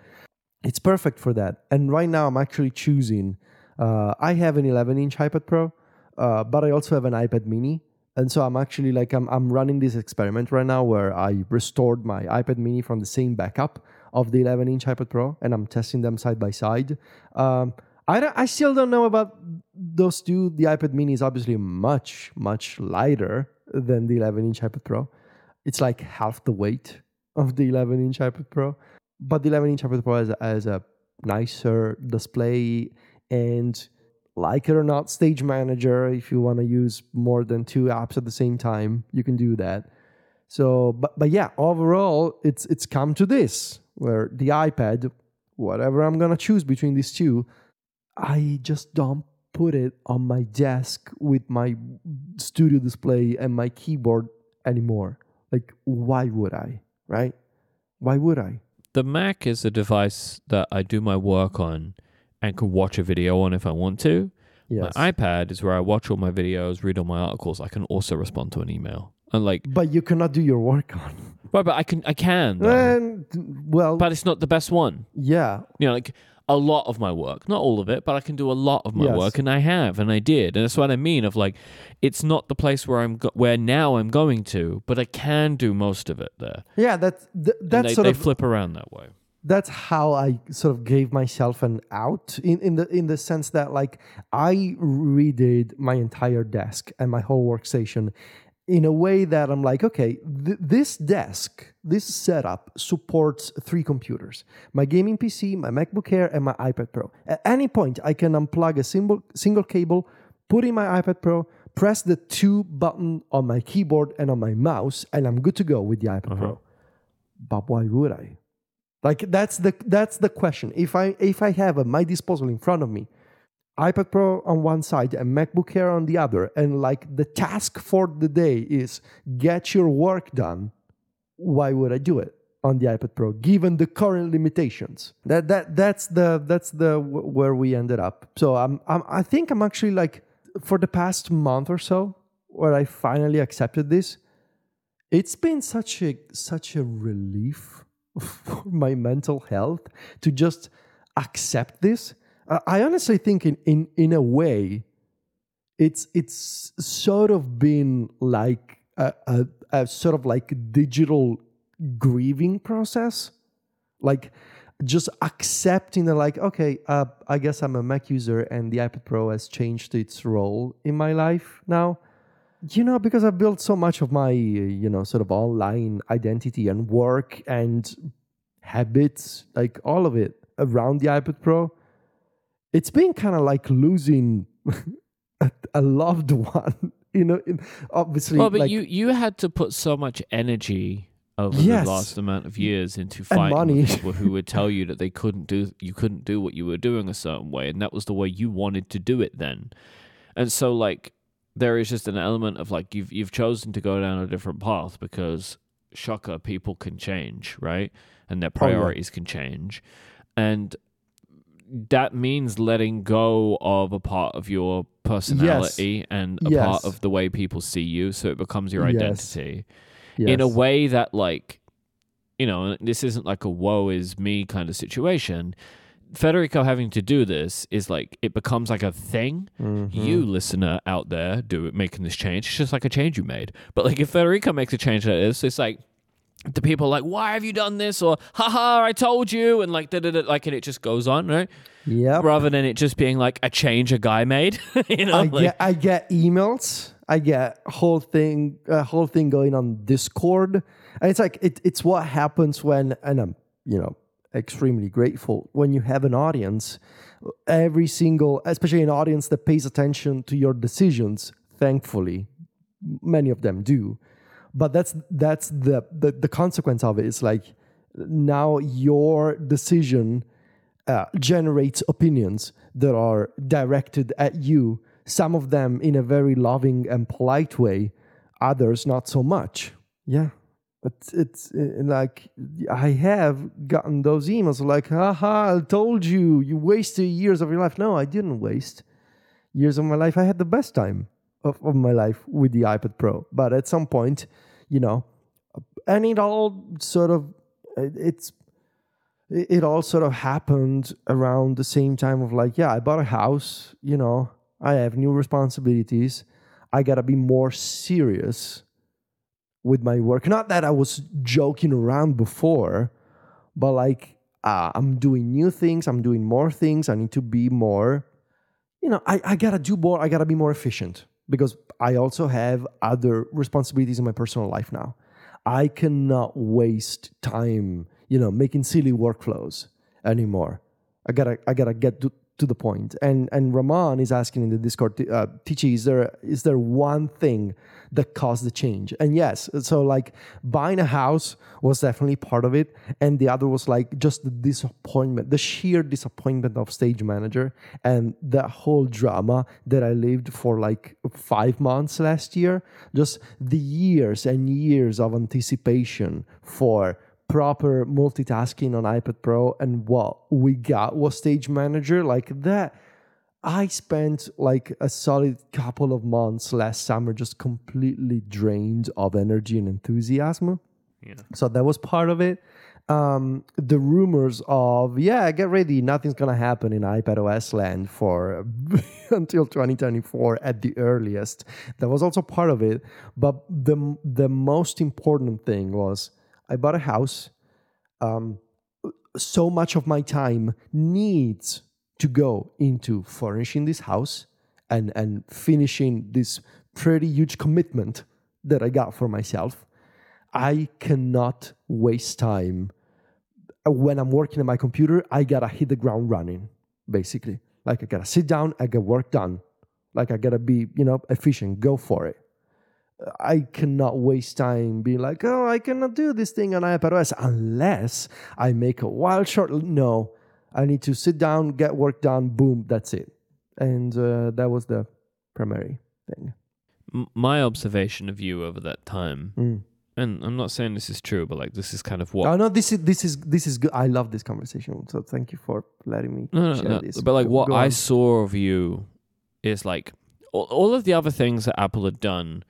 It's perfect for that. And right now, I'm actually choosing. Uh, I have an 11 inch iPad Pro, uh, but I also have an iPad Mini. And so I'm actually like I'm I'm running this experiment right now where I restored my iPad Mini from the same backup of the 11 inch iPad Pro, and I'm testing them side by side. Um, I I still don't know about those two. The iPad Mini is obviously much much lighter than the 11 inch iPad Pro. It's like half the weight of the 11 inch iPad Pro, but the 11 inch iPad Pro has has a nicer display and like it or not, Stage Manager. If you want to use more than two apps at the same time, you can do that. So, but but yeah, overall, it's it's come to this where the iPad, whatever I'm gonna choose between these two, I just don't put it on my desk with my studio display and my keyboard anymore. Like, why would I? Right? Why would I? The Mac is a device that I do my work on and can watch a video on if I want to. Yes. My iPad is where I watch all my videos, read all my articles. I can also respond to an email. And like, but you cannot do your work on. right, but I can, I can. And well, but it's not the best one. yeah, You know, like a lot of my work, not all of it, but I can do a lot of my Yes. work, and I have, and I did, and that's what I mean. Of like, it's not the place where I'm, go- where now I'm going to, but I can do most of it there. yeah. That th- And that's they, sort they of flip around that way. That's how I sort of gave myself an out in, in the in the sense that like I redid my entire desk and my whole workstation in a way that I'm like, okay, th- this desk, this setup supports three computers: my gaming PC, my MacBook Air, and my iPad Pro. At any point, I can unplug a single single cable, put in my iPad Pro, press the two button on my keyboard and on my mouse, and I'm good to go with the iPad uh-huh. Pro. But why would I? Like that's the that's the question. If I if I have at my disposal in front of me, iPad Pro on one side and MacBook Air on the other, and like the task for the day is get your work done, why would I do it on the iPad Pro given the current limitations? That that that's the that's the wh- where we ended up. So I'm, I'm I think I'm actually like for the past month or so where I finally accepted this. It's been such a such a relief for my mental health to just accept this. I- honestly think in, in in a way, it's it's sort of been like a, a, a sort of like digital grieving process, like just accepting that like okay, uh, I guess I'm a Mac user and the iPad Pro has changed its role in my life now you know because i've built so much of my you know sort of online identity and work and habits like all of it around the ipad pro it's been kind of like losing a, a loved one you know in, obviously Well, but like, you you had to put so much energy over Yes. the last amount of years into fighting people who would tell you that they couldn't do you couldn't do what you were doing a certain way, and that was the way you wanted to do it then. And so, like, there is just an element of like you've you've chosen to go down a different path because shocker, people can change, right? And their Oh, yeah. priorities can change, and that means letting go of a part of your personality and a part of the way people see you so it becomes your Yes. identity in a way that like you know this isn't like a woe is me kind of situation federico having to do this is like it becomes like a thing Mhm. you listener out there do it making this change it's just like a change you made but like if federico makes a change like this it's like the people are like, why have you done this? Or haha, I told you, and like da da da, like, and it just goes on, right? Yeah. Rather than it just being like a change a guy made, you know? I like, get I get emails. I get whole thing a whole thing going on Discord, and it's like it, it's what happens when and I'm you know extremely grateful when you have an audience. Every single, especially an audience that pays attention to your decisions. Thankfully, many of them do, but that's that's the the, the consequence of it. It's like now your decision uh, generates opinions that are directed at you. Some of them in a very loving and polite way, others not so much. Yeah, but it's uh, like I have gotten those emails like, haha, I told you, you wasted years of your life. No, I didn't waste years of my life. I had the best time of, of my life with the iPad Pro. But at some point, you know, and it all sort of, it's it it all sort of happened around the same time of like yeah i bought a house you know i have new responsibilities i gotta be more serious with my work. Not that i was joking around before but like uh, i'm doing new things i'm doing more things i need to be more you know I, I gotta do more i gotta be more efficient because i also have other responsibilities in my personal life now. I cannot waste time you know making silly workflows anymore. I gotta i gotta get to, to the point. And and Raman is asking in the discord uh, Ticci, is there is there one thing that caused the change? And yes so like buying a house was definitely part of it and the other was like just the disappointment the sheer disappointment of stage manager and the whole drama that i lived for like five months last year. Just the years and years of anticipation for proper multitasking on ipad pro and what we got was stage manager like that I spent like a solid couple of months last summer just completely drained of energy and enthusiasm. Yeah. So that was part of it. Um, the rumors of yeah, get ready, nothing's gonna happen in iPad OS land for until 2024 at the earliest. That was also part of it. But the the most important thing was I bought a house. Um, so much of my time needs to go into furnishing this house and and finishing this pretty huge commitment that I got for myself. I cannot waste time when I'm working at my computer. I gotta hit the ground running, basically. Like I gotta sit down, I get work done. Like I gotta be, you know, efficient. Go for it. I cannot waste time being like, oh, I cannot do this thing on iPadOS unless I make a wild short. No, I need to sit down, get work done, boom, that's it. And uh, that was the primary thing. My observation of you over that time, Mm. and I'm not saying this is true, but like this is kind of what Oh no, this is this is this is good. I love this conversation. So thank you for letting me no, no, share no. this. But like what I saw of you is like all, all of the other things that Apple had done,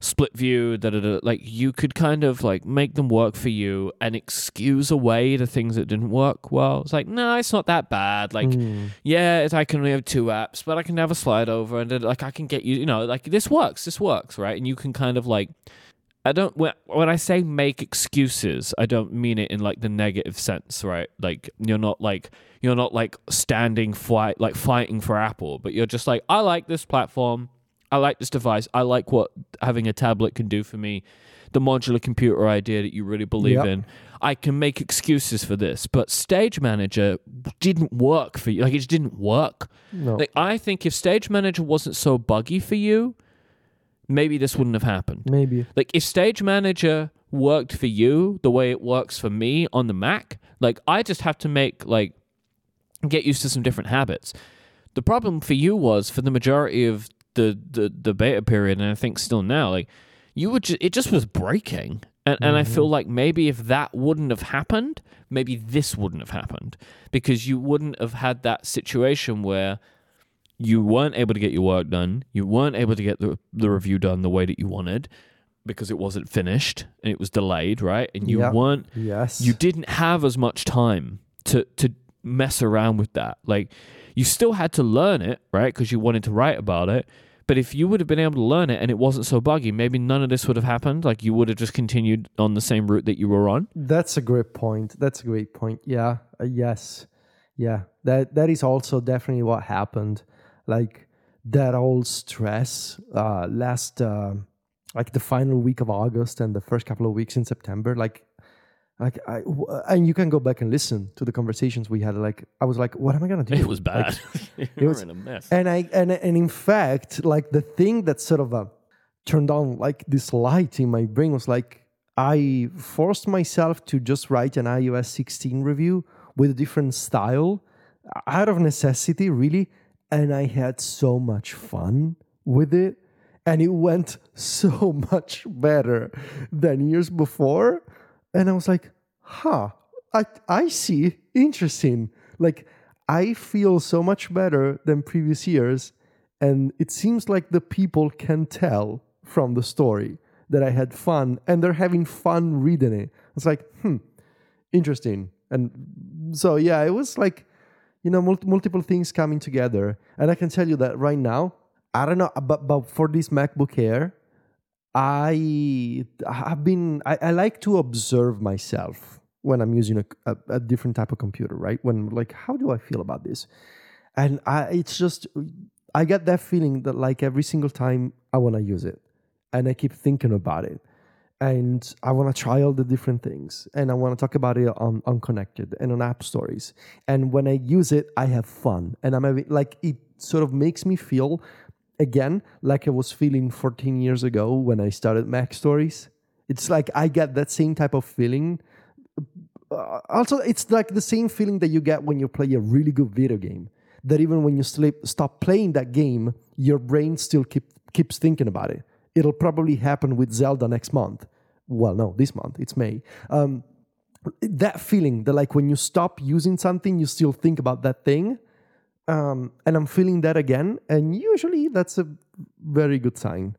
split view, da da da. Like you could kind of like make them work for you and excuse away the things that didn't work well. It's like no, it's not that bad. Like Mm. yeah, it's, I can only have two apps, but I can have a slide over and then, like I can get you, you know, like this works, this works, right? And you can kind of like, I don't when when I say make excuses, I don't mean it in like the negative sense, right? Like you're not like you're not like standing fight like fighting for Apple, but you're just like I like this platform, I like this device, I like what having a tablet can do for me. The modular computer idea that you really believe Yep. in. I can make excuses for this, but Stage Manager didn't work for you. Like it just didn't work. No. Like I think if Stage Manager wasn't so buggy for you, maybe this wouldn't have happened. Maybe. Like if Stage Manager worked for you the way it works for me on the Mac, like I just have to make like get used to some different habits. The problem for you was for the majority of the the, the beta period, and I think still now, like you would ju- it just was breaking. And, and I feel mm-hmm. like maybe if that wouldn't have happened, maybe this wouldn't have happened because you wouldn't have had that situation where you weren't able to get your work done, you weren't able to get the, the review done the way that you wanted because it wasn't finished and it was delayed, right? And you Yeah. weren't Yes. you didn't have as much time to to mess around with that. Like you still had to learn it, right? Because you wanted to write about it, But if you would have been able to learn it and it wasn't so buggy, maybe none of this would have happened. Like you would have just continued on the same route that you were on. That's a great point. That's a great point. Yeah. Uh, yes. Yeah. That that is also definitely what happened. Like that whole stress uh last uh, like the final week of August and the first couple of weeks in September like like I w- and you can go back and listen to the conversations we had like I was like what am I going to do? It was bad. Like, were was- in a mess. and I and and in fact, like the thing that sort of uh, turned on like this light in my brain was like I forced myself to just write an iOS 16 review with a different style out of necessity, really, and I had so much fun with it, and it went so much better than years before, and I was like, huh, I I see, interesting, like. I feel so much better than previous years. And it seems like the people can tell from the story that I had fun and they're having fun reading it. It's like, hmm, interesting. And so, yeah, it was like, you know, mul- multiple things coming together. And I can tell you that right now, I don't know, but, but for this MacBook Air, I have been, I, I like to observe myself when I'm using a, a, a different type of computer, right? When like, how do I feel about this? And I, it's just, I get that feeling that like every single time I want to use it, and I keep thinking about it, and I want to try all the different things, and I want to talk about it on Unconnected and on AppStories. And when I use it, I have fun, and I'm having like it sort of makes me feel again like I was feeling 14 years ago when I started MacStories. It's like I get that same type of feeling. Uh, also it's like the same feeling that you get when you play a really good video game that even when you sleep stop playing that game your brain still keep, keeps thinking about it. It'll probably happen with zelda next month. Well no this month it's may. Um, that feeling that like when you stop using something you still think about that thing um, and i'm feeling that again and usually that's a very good sign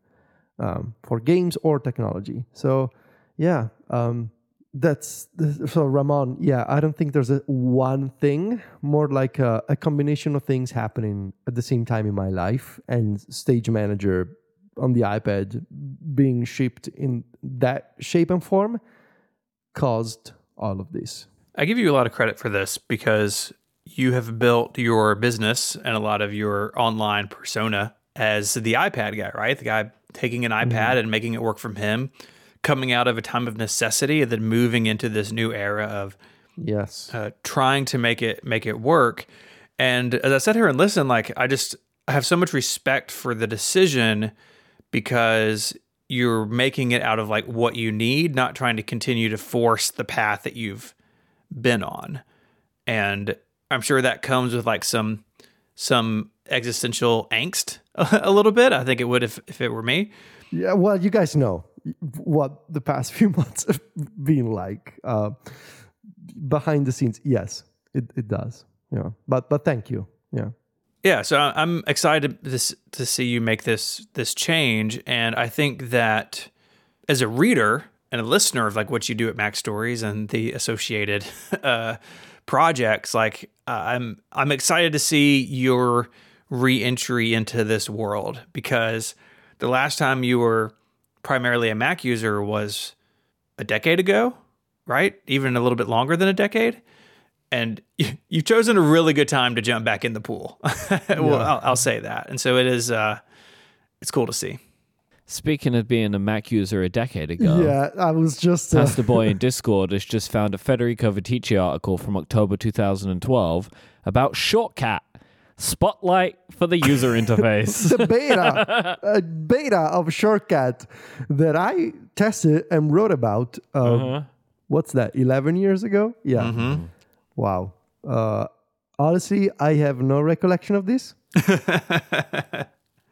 um, for games or technology so yeah um, that's so Ramon. Yeah, I don't think there's a one thing, more like a, a, combination of things happening at the same time in my life, and Stage Manager on the iPad being shipped in that shape and form caused all of this. I give you a lot of credit for this because you have built your business and a lot of your online persona as the iPad guy, right? The guy taking an iPad mm-hmm. and making it work from him coming out of a time of necessity and then moving into this new era of yes uh, trying to make it make it work and as i sat here and listened like i just I have so much respect for the decision because you're making it out of like what you need not trying to continue to force the path that you've been on and i'm sure that comes with like some some existential angst a little bit i think it would if, if it were me yeah well you guys know what the past few months have been like uh, behind the scenes. Yes, it, it does. Yeah, but but thank you. Yeah. Yeah, so I'm excited to, to see you make this this change, and I think that as a reader and a listener of like what you do at MacStories and the associated uh, projects, like uh, I'm I'm excited to see your reentry into this world because the last time you were primarily a Mac user was a decade ago, right? Even a little bit longer than a decade. And you've chosen a really good time to jump back in the pool. well, I'll, I'll, say that. And so it is, uh, it's cool to see. Speaking of being a Mac user a decade ago, yeah, I was just uh... Pastor Boy in Discord has just found a Federico Viticci article from October 2012 about Shortcat Spotlight for the user interface. the beta, a beta of Shortcat that I tested and wrote about. Uh, uh-huh. What's that? Eleven years ago? Yeah. Mm-hmm. Wow. Uh, honestly, I have no recollection of this. uh,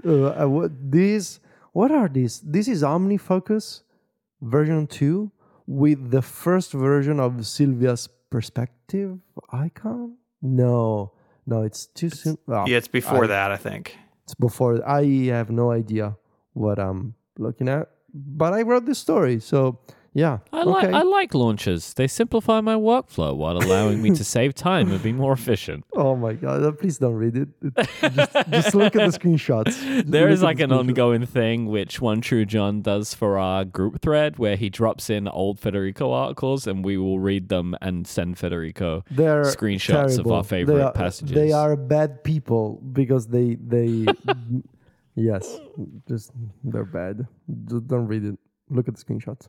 what, these, what are these? This is OmniFocus version two with the first version of Silvia's perspective icon. No. No, it's too soon. Well, yeah, it's before I, that, I think. It's before. I have no idea what I'm looking at, but I wrote this story, so Yeah. I like okay. I like launchers. They simplify my workflow while allowing me to save time and be more efficient. Oh my god! uh, Please don't read it. It- just, just look at the screenshots. Just There is like an ongoing thing which one true John does for our group thread where he drops in old Federico articles and we will read them and send Federico They're screenshots of our favorite they are, passages. They are bad people because they they yes, just they're bad. Just don't read it. Look at the screenshots.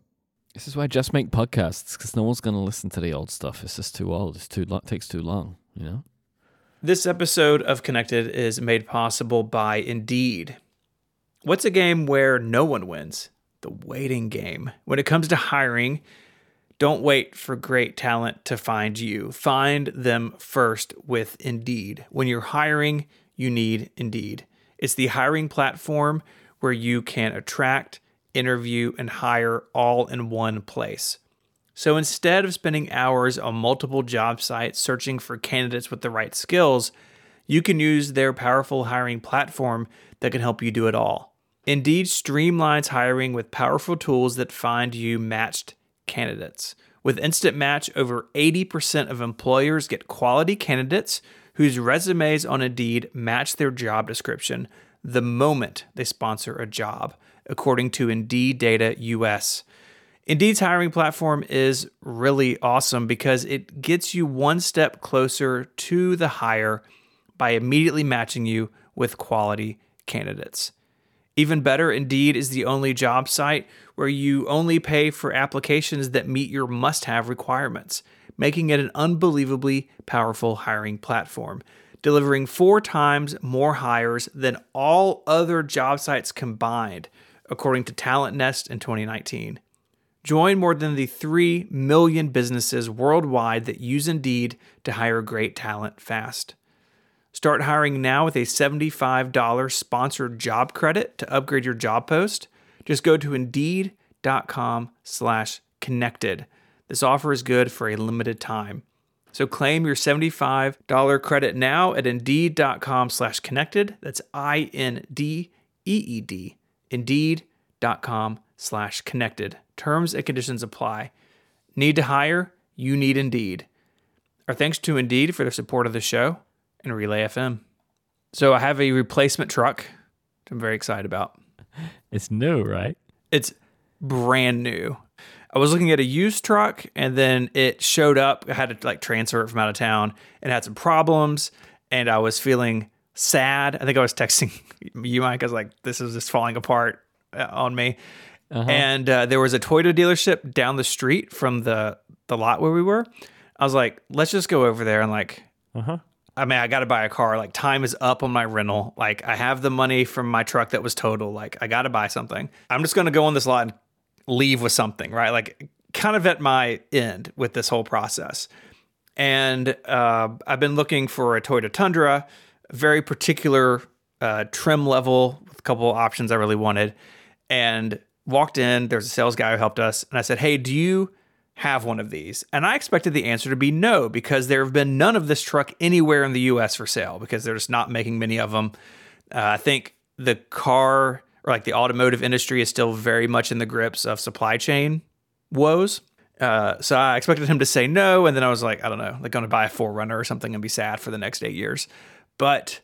This is why I just make podcasts because no one's going to listen to the old stuff. It's just too old. It's too lo- takes too long. You know. This episode of Connected is made possible by Indeed. What's a game where no one wins? The waiting game. When it comes to hiring, don't wait for great talent to find you. Find them first with Indeed. When you're hiring, you need Indeed. It's the hiring platform where you can attract, interview, and hire all in one place. So instead of spending hours on multiple job sites searching for candidates with the right skills, you can use their powerful hiring platform that can help you do it all. Indeed streamlines hiring with powerful tools that find you matched candidates. With Instant Match, over 80% of employers get quality candidates whose resumes on Indeed match their job description the moment they sponsor a job, according to Indeed Data US. Indeed's hiring platform is really awesome because it gets you one step closer to the hire by immediately matching you with quality candidates. Even better, Indeed is the only job site where you only pay for applications that meet your must have requirements, making it an unbelievably powerful hiring platform, delivering four times more hires than all other job sites combined, according to TalentNest in 2019. Join more than the 3 million businesses worldwide that use Indeed to hire great talent fast. Start hiring now with a $75 sponsored job credit to upgrade your job post. Just go to indeed.com slash connected. This offer is good for a limited time. So claim your $75 credit now at indeed.com slash connected. That's I-N-D-E-E-D. Indeed.com slash connected. Terms and conditions apply. Need to hire? You need Indeed. Our thanks to Indeed for their support of the show and Relay FM. So I have a replacement truck, which I'm very excited about. It's new, right? It's brand new. I was looking at a used truck and then it showed up. I had to like transfer it from out of town and had some problems. And I was feeling sad. I think I was texting you, Myke. I was like, this is just falling apart uh, on me. And uh, there was a Toyota dealership down the street from the, the lot where we were. I was like, let's just go over there and like, Uh-huh. I mean, I got to buy a car. Like, time is up on my rental. Like, I have the money from my truck that was total. Like, I got to buy something. I'm just going to go on this lot and leave with something, right? Like, kind of at my end with this whole process. And uh, I've been looking for a Toyota Tundra, very particular uh, trim level with a couple options I really wanted. And walked in, there's a sales guy who helped us. And I said, Hey, do you have one of these? And I expected the answer to be no, because there have been none of this truck anywhere in the US for sale because they're just not making many of them. Uh, I think the car or like the automotive industry is still very much in the grips of supply chain woes. Uh, so I expected him to say no, and then I was like, I don't know, like going to buy a 4Runner or something and be sad for the next eight years. But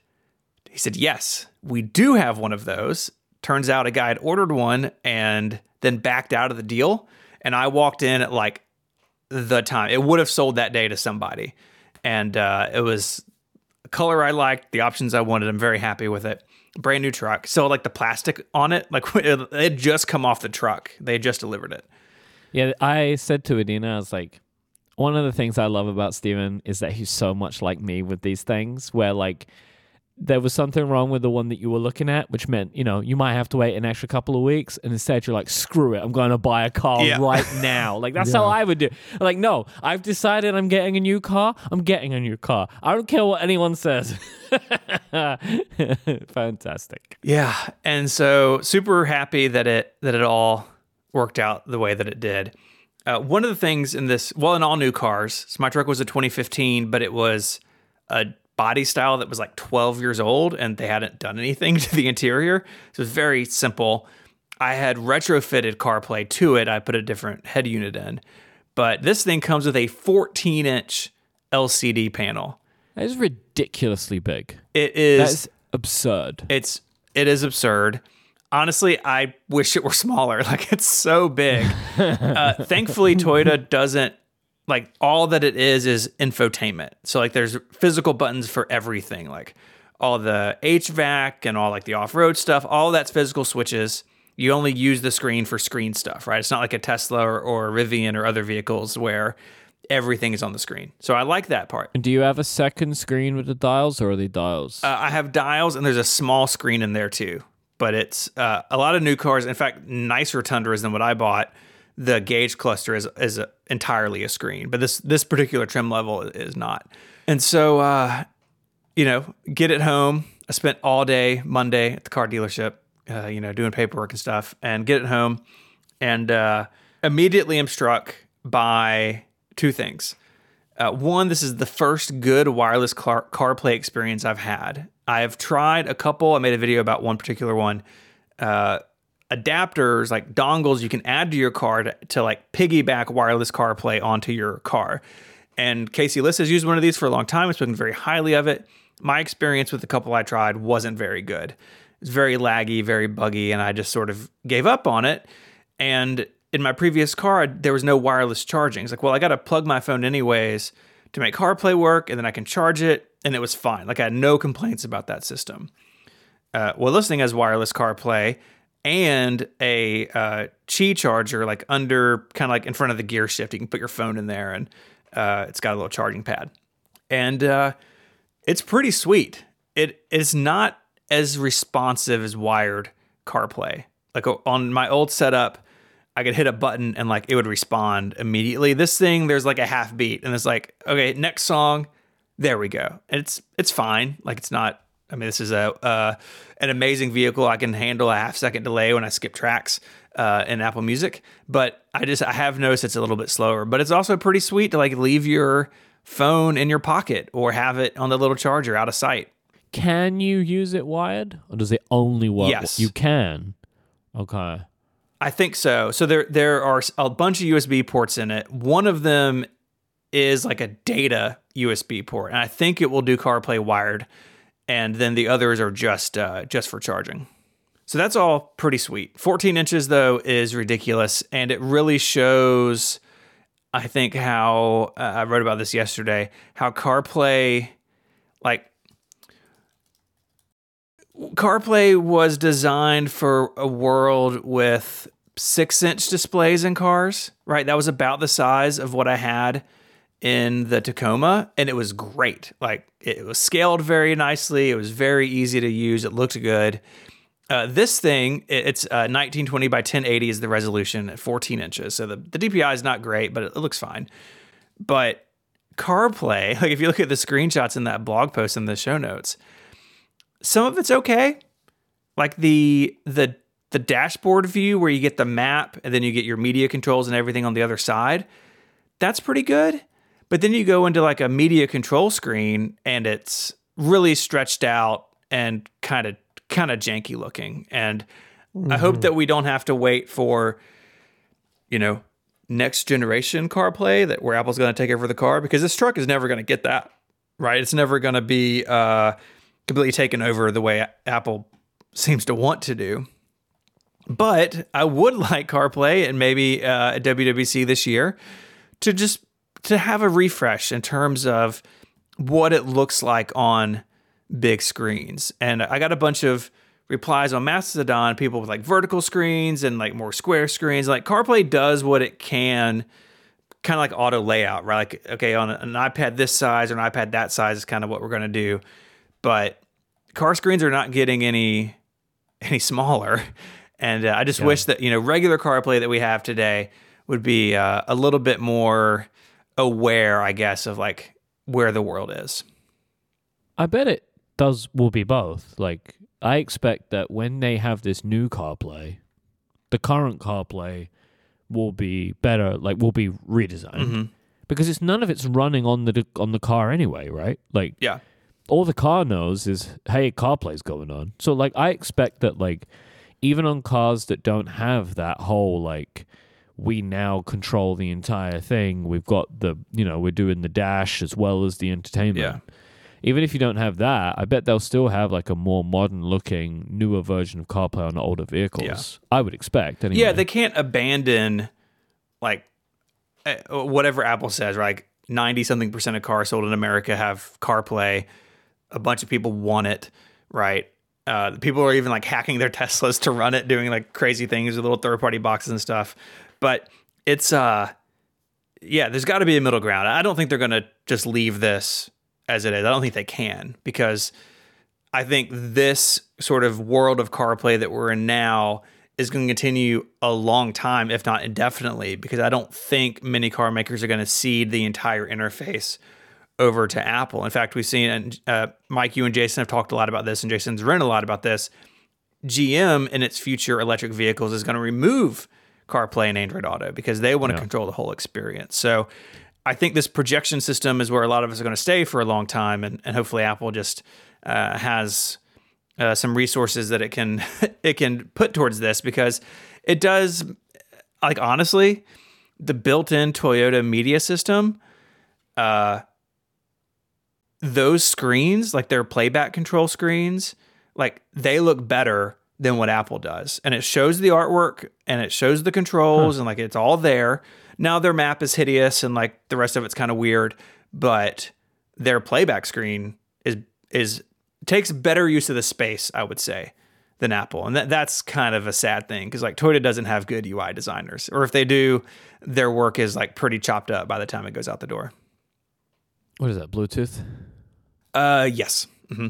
he said, yes, we do have one of those. Turns out a guy had ordered one and then backed out of the deal. And I walked in at like the time. It would have sold that day to somebody. And uh, it was a color I liked, the options I wanted. I'm very happy with it. Brand new truck. So like the plastic on it, like it had just come off the truck. They had just delivered it. Yeah, I said to Adina, I was like, one of the things I love about Stephen is that he's so much like me with these things, where like there was something wrong with the one that you were looking at, which meant, you know, you might have to wait an extra couple of weeks. And instead, you're like, screw it, I'm going to buy a car Yeah. right now. Like, that's how I would do. it. Like, no, I've decided I'm getting a new car. I'm getting a new car. I don't care what anyone says. Fantastic. Yeah, and so super happy that it that it all worked out the way that it did. Uh, one of the things in this, well, in all new cars, so my truck was a 2015, but it was a body style that was like 12 years old, and they hadn't done anything to the interior. So it was very simple. I had retrofitted CarPlay to it. I put a different head unit in, but this thing comes with a 14 inch LCD panel. That is ridiculously big. It is. That's absurd. It's it is absurd. Honestly, I wish it were smaller. Like it's so big. uh, thankfully, Toyota doesn't like all that it is is infotainment. So like there's physical buttons for everything, like all the HVAC and all like the off road stuff. All that's physical switches. You only use the screen for screen stuff, right? It's not like a Tesla or, or a Rivian or other vehicles where everything is on the screen. So I like that part. And do you have a second screen with the dials, or are they dials? Uh, I have dials, and there's a small screen in there too. But it's uh, a lot of new cars. In fact, nicer Tundras than what I bought. The gauge cluster is is a, entirely a screen, but this this particular trim level is not. And so, uh, you know, get it home. I spent all day Monday at the car dealership, uh, you know, doing paperwork and stuff, and get it home, and uh, immediately am struck by two things. Uh, one, this is the first good wireless car- CarPlay experience I've had. I have tried a couple. I made a video about one particular one. Adapters, like dongles, you can add to your car to, to like piggyback wireless CarPlay onto your car. And Casey Liss has used one of these for a long time. It's spoken very highly of it. My experience with the couple I tried wasn't very good. It's very laggy, very buggy, and I just sort of gave up on it. And in my previous car, there was no wireless charging. It's like, well, I got to plug my phone anyways to make CarPlay work, and then I can charge it, and it was fine. Like I had no complaints about that system. Uh, well, listening has wireless CarPlay and a uh, Qi charger, like under kind of like in front of the gear shift. You can put your phone in there, and uh, it's got a little charging pad, and uh, it's pretty sweet. It is not as responsive as wired CarPlay. Like on my old setup, I could hit a button and like it would respond immediately. This thing, there's like a half beat, and it's like, okay, next song, there we go. It's it's fine. Like it's not. I mean, this is a uh, an amazing vehicle. I can handle a half second delay when I skip tracks uh, in Apple Music, but I just I have noticed it's a little bit slower. But it's also pretty sweet to like leave your phone in your pocket or have it on the little charger out of sight. can you use it wired, or does it only work? Yes. you can. Okay. I think so. So there there are a bunch of USB ports in it. One of them is like a data USB port, and I think it will do CarPlay wired. And then the others are just uh, just for charging. So that's all pretty sweet. 14 inches though is ridiculous, and it really shows. I think how uh, I wrote about this yesterday. How CarPlay, like CarPlay was designed for a world with six inch displays in cars, right? That was about the size of what I had in the Tacoma, and it was great. Like it was scaled very nicely, it was very easy to use, it looked good. Uh, this thing, it's uh, 1920 by 1080 is the resolution at 14 inches. So the, the DPI is not great, but it, it looks fine. But CarPlay, like if you look at the screenshots in that blog post in the show notes, some of it's okay. Like the the the dashboard view where you get the map and then you get your media controls and everything on the other side. That's pretty good. But then you go into like a media control screen and it's really stretched out and kind of kind of janky looking. And I hope that we don't have to wait for you know next generation CarPlay that where Apple's going to take over the car because this truck is never going to get that right. It's never going to be uh, completely taken over the way Apple seems to want to do. But I would like CarPlay and maybe uh, at WWDC this year to just to have a refresh in terms of what it looks like on big screens. And I got a bunch of replies on Mastodon, people with like vertical screens and like more square screens. Like CarPlay does what it can, kind of like auto layout, right? Like, okay, on an iPad this size or an iPad that size is kind of what we're going to do. But car screens are not getting any any smaller. And uh, I just wish that, you know, regular CarPlay that we have today would be uh, a little bit more aware, I guess, of like where the world is. I bet it does will be both. Like I expect that when they have this new CarPlay, the current CarPlay will be better, like will be redesigned. Mm-hmm. Because it's none of it's running on the on the car anyway, right? Like Yeah. all the car knows is hey, CarPlay's going on. So like I expect that like even on cars that don't have that whole like we now control the entire thing. We've got the you know we're doing the dash as well as the entertainment. Yeah. Even if you don't have that, I bet they'll still have like a more modern looking, newer version of CarPlay on older vehicles. I would expect. Anyway. Yeah, they can't abandon like eh, whatever Apple says, right? Like 90 something percent of cars sold in America have CarPlay. A bunch of people want it, right? Uh, people are even like hacking their Teslas to run it, doing like crazy things with little third party boxes and stuff. But it's, uh, yeah, there's got to be a middle ground. I don't think they're going to just leave this as it is. I don't think they can because I think this sort of world of CarPlay that we're in now is going to continue a long time, if not indefinitely, because I don't think many car makers are going to cede the entire interface over to Apple. In fact, we've seen, and uh, Myke, you and Jason have talked a lot about this, and Jason's written a lot about this. GM in its future electric vehicles is going to remove CarPlay and Android Auto because they want to Yeah. control the whole experience. So I think this projection system is where a lot of us are going to stay for a long time, and, and hopefully Apple just uh, has uh, some resources that it can it can put towards this because it does like honestly the built-in Toyota media system uh those screens like their playback control screens like they look better than what Apple does and it shows the artwork and it shows the controls and like it's all there now their map is hideous and like the rest of it's kind of weird but their playback screen is is takes better use of the space, I would say, than Apple. And that, that's kind of a sad thing because like Toyota doesn't have good UI designers. Or if they do, their work is like pretty chopped up by the time it goes out the door. what is that? Bluetooth. Uh yes. hmm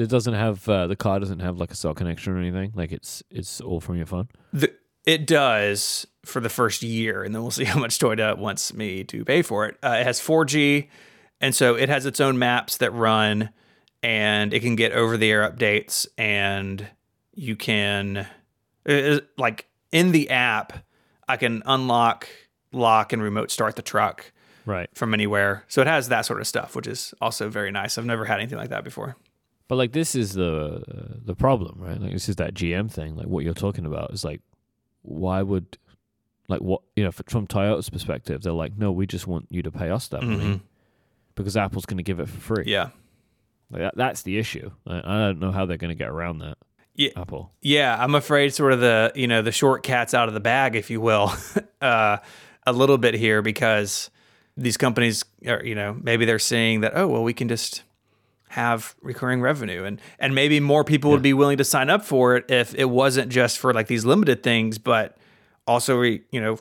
It doesn't have uh, the car doesn't have like a cell connection or anything. Like it's it's all from your phone. The, it does for the first year, and then we'll see how much Toyota wants me to pay for it. Uh, it has 4G, and so it has its own maps that run, and it can get over the air updates, and you can, it like in the app, I can unlock, lock, and remote start the truck Right. from anywhere. So it has that sort of stuff, which is also very nice. I've never had anything like that before. But like this is the the problem, right? Like this is that GM thing. Like what you're talking about is like, why would, like what you know, from Toyota's perspective, they're like, no, we just want you to pay us that money Mhm. because Apple's going to give it for free. Yeah. Like that, that's the issue. I, I don't know how they're going to get around that. Yeah. Apple. Yeah, I'm afraid sort of the you know the Shortcat's out of the bag, if you will, uh, a little bit here because these companies are you know maybe they're seeing that oh well we can just have recurring revenue and and maybe more people would be willing to sign up for it if it wasn't just for like these limited things but also you know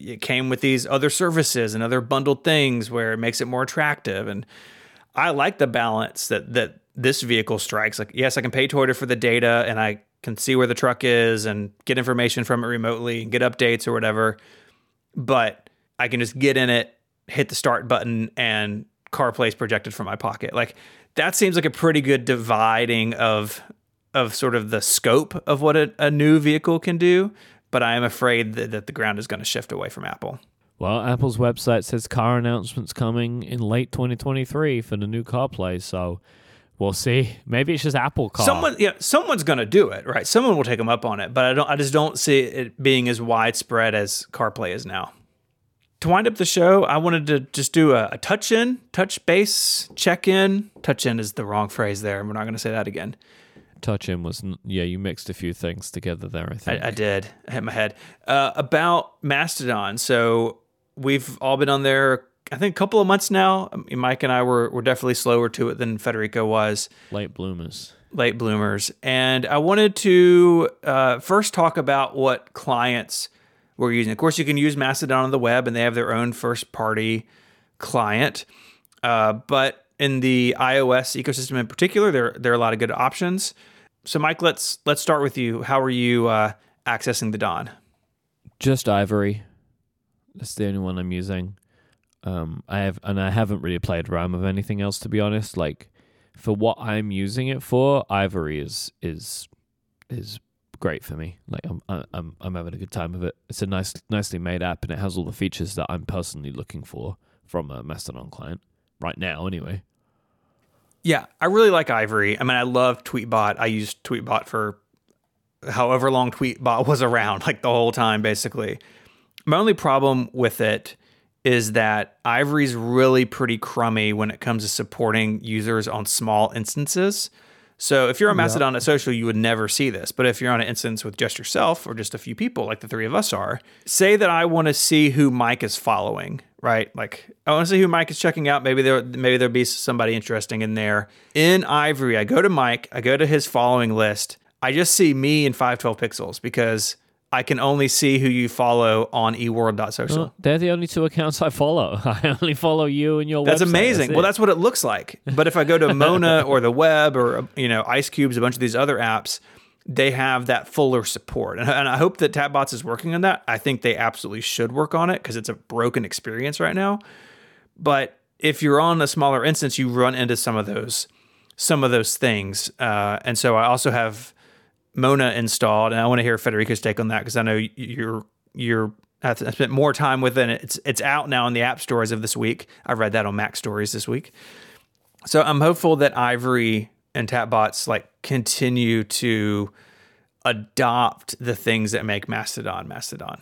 it came with these other services and other bundled things where it makes it more attractive and I like the balance that that this vehicle strikes. Like, yes, I can pay Toyota for the data and I can see where the truck is and get information from it remotely and get updates or whatever. But I can just get in it, hit the start button, and CarPlay is projected from my pocket. Like that seems like a pretty good dividing of of sort of the scope of what a, a new vehicle can do. But I am afraid that, that the ground is going to shift away from Apple. Well, Apple's website says car announcements coming in late 2023 for the new CarPlay. So we'll see. Maybe it's just Apple Car. Someone, yeah, someone's going to do it, right? Someone will take them up on it, but I don't. I just don't see it being as widespread as CarPlay is now. To wind up the show, I wanted to just do a, a touch in, touch base, check in. Touch in is the wrong phrase there. We're not going to say that again. Touch in was yeah. You mixed a few things together there. I think. I, I did. I hit my head. Uh, about Mastodon. So we've all been on there. I think a couple of months now. Myke and I were were definitely slower to it than Federico was. Late bloomers. late bloomers. And I wanted to uh, first talk about what clients were using. Of course, you can use Mastodon on the web, and they have their own first party client. Uh, but in the iOS ecosystem in particular, there there are a lot of good options. So, Myke, let's let's start with you. How are you uh, accessing the Don? Just Ivory. That's the only one I'm using. Um, I have, and I haven't really played around with anything else to be honest. Like for what I'm using it for, Ivory is is is great for me. Like I'm I'm I'm having a good time with it. It's a nice nicely made app, and it has all the features that I'm personally looking for from a Mastodon client right now. Anyway, Yeah, I really like Ivory. I mean, I love Tweetbot. I used Tweetbot for however long Tweetbot was around, like the whole time, basically. My only problem with it is that Ivory's really pretty crummy when it comes to supporting users on small instances. So if you're on Mastodon at social, you would never see this. But if you're on an instance with just yourself or just a few people, like the three of us are, say that I want to see who Myke is following, right? Like I want to see who Myke is checking out. Maybe there, maybe there'll be somebody interesting in there. In Ivory, I go to Myke, I go to his following list. I just see me in 512 pixels because I can only see who you follow on eworld.social. Well, they're the only two accounts I follow. I only follow you and your That's website. amazing. That's well, that's what it looks like. But if I go to Mona or the web or you know Ice Cubes, a bunch of these other apps, they have that fuller support, and, and I hope that Tapbots is working on that. I think they absolutely should work on it because it's a broken experience right now. But if you're on a smaller instance, you run into some of those some of those things, uh, and so I also have Mona installed, and I want to hear Federico's take on that because I know you're you're I spent more time with it. It's it's out now in the app stores of this week. I read that on MacStories this week. So I'm hopeful that Ivory and Tapbots like continue to adopt the things that make Mastodon Mastodon.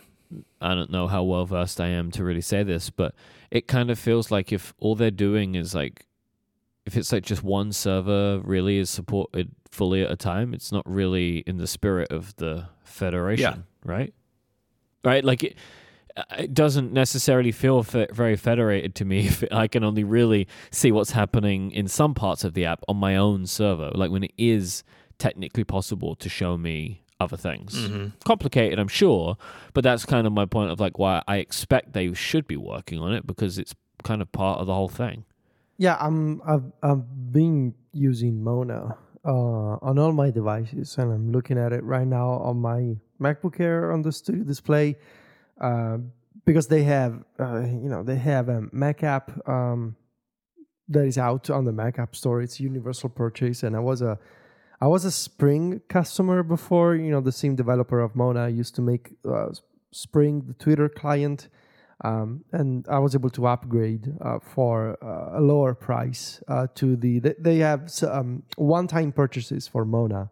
I don't know how well versed I am to really say this, but it kind of feels like if all they're doing is like, if it's like just one server really is supported fully at a time, it's not really in the spirit of the federation, right? Right? Like it, uh, it doesn't necessarily feel fe- very federated to me if I can only really see what's happening in some parts of the app on my own server, like when it is technically possible to show me other things. Mm-hmm. Complicated, I'm sure, but that's kind of my point of like why I expect they should be working on it because it's kind of part of the whole thing. Yeah, I'm. I've I've been using Mona uh, on all my devices, and I'm looking at it right now on my MacBook Air on the studio display uh, because they have, uh, you know, they have a Mac app um, that is out on the Mac App Store. It's universal purchase, and I was a I was a Spring customer before. You know, the same developer of Mona used to make uh, Spring, the Twitter client. Um, and I was able to upgrade uh, for uh, a lower price uh, to the. They, have um, one-time purchases for Mona,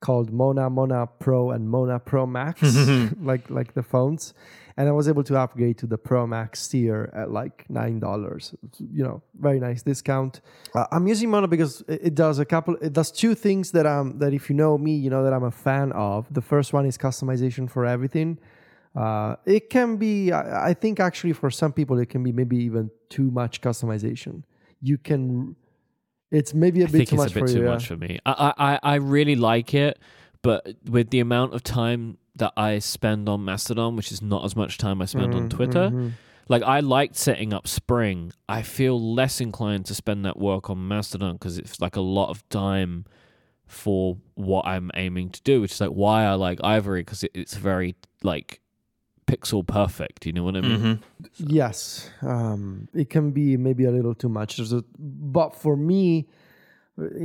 called Mona, Mona Pro, and Mona Pro Max, like like the phones, and I was able to upgrade to the Pro Max tier at like nine dollars. You know, very nice discount. Uh, I'm using Mona because it, it does a couple. It does two things that um that if you know me, you know that I'm a fan of. The first one is customization for everything. Uh, it can be, I I think, actually, for some people, it can be maybe even too much customization. You can, it's maybe a I bit think too it's much a bit for too you. yeah. much for me. I, I I- really like it, but with the amount of time that I spend on Mastodon, which is not as much time I spend on Mm, Twitter, mhm. like I liked setting up Spring. I feel less inclined to spend that work on Mastodon because it's like a lot of time for what I'm aiming to do, which is like why I like Ivory because it, it's very like pixel perfect. You know what I mean? Mhm. Yes, um, it can be maybe a little too much. There's a, but for me,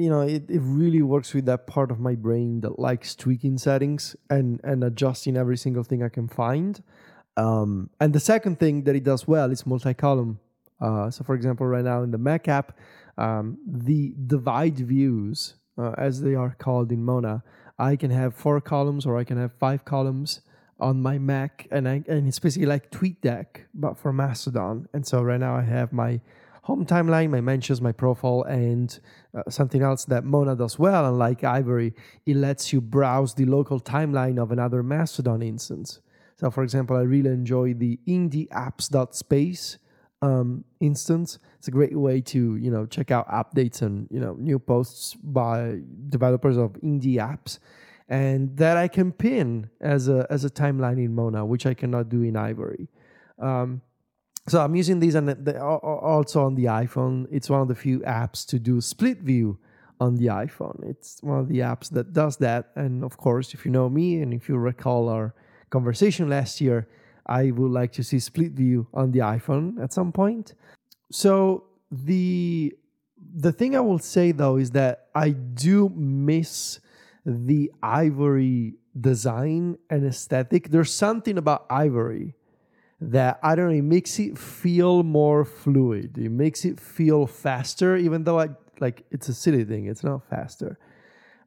you know, it, it really works with that part of my brain that likes tweaking settings and and adjusting every single thing I can find. Um, and the second thing that it does well is multi-column. Uh, so, for example, right now in the Mac app, um, the divide views, uh, as they are called in Mona, I can have four columns or I can have five columns on my Mac, and I, and it's basically like TweetDeck but for Mastodon. And so right now I have my home timeline, my mentions, my profile, and uh, something else that Mona does well. Unlike Ivory, it lets you browse the local timeline of another Mastodon instance. So, for example, I really enjoy the indieapps.space um, instance. It's a great way to you know check out updates and you know new posts by developers of indie apps, and that I can pin as a as a timeline in Mona, which I cannot do in Ivory. Um, so I'm using these and the, al- al- also on the iPhone. It's one of the few apps to do split view on the iPhone. It's one of the apps that does that. And of course, if you know me and if you recall our conversation last year, I would like to see split view on the iPhone at some point. So the the thing I will say though is that I do miss the ivory design and aesthetic. There's something about ivory that I don't know, it makes it feel more fluid. It makes it feel faster, even though I like it's a silly thing, it's not faster.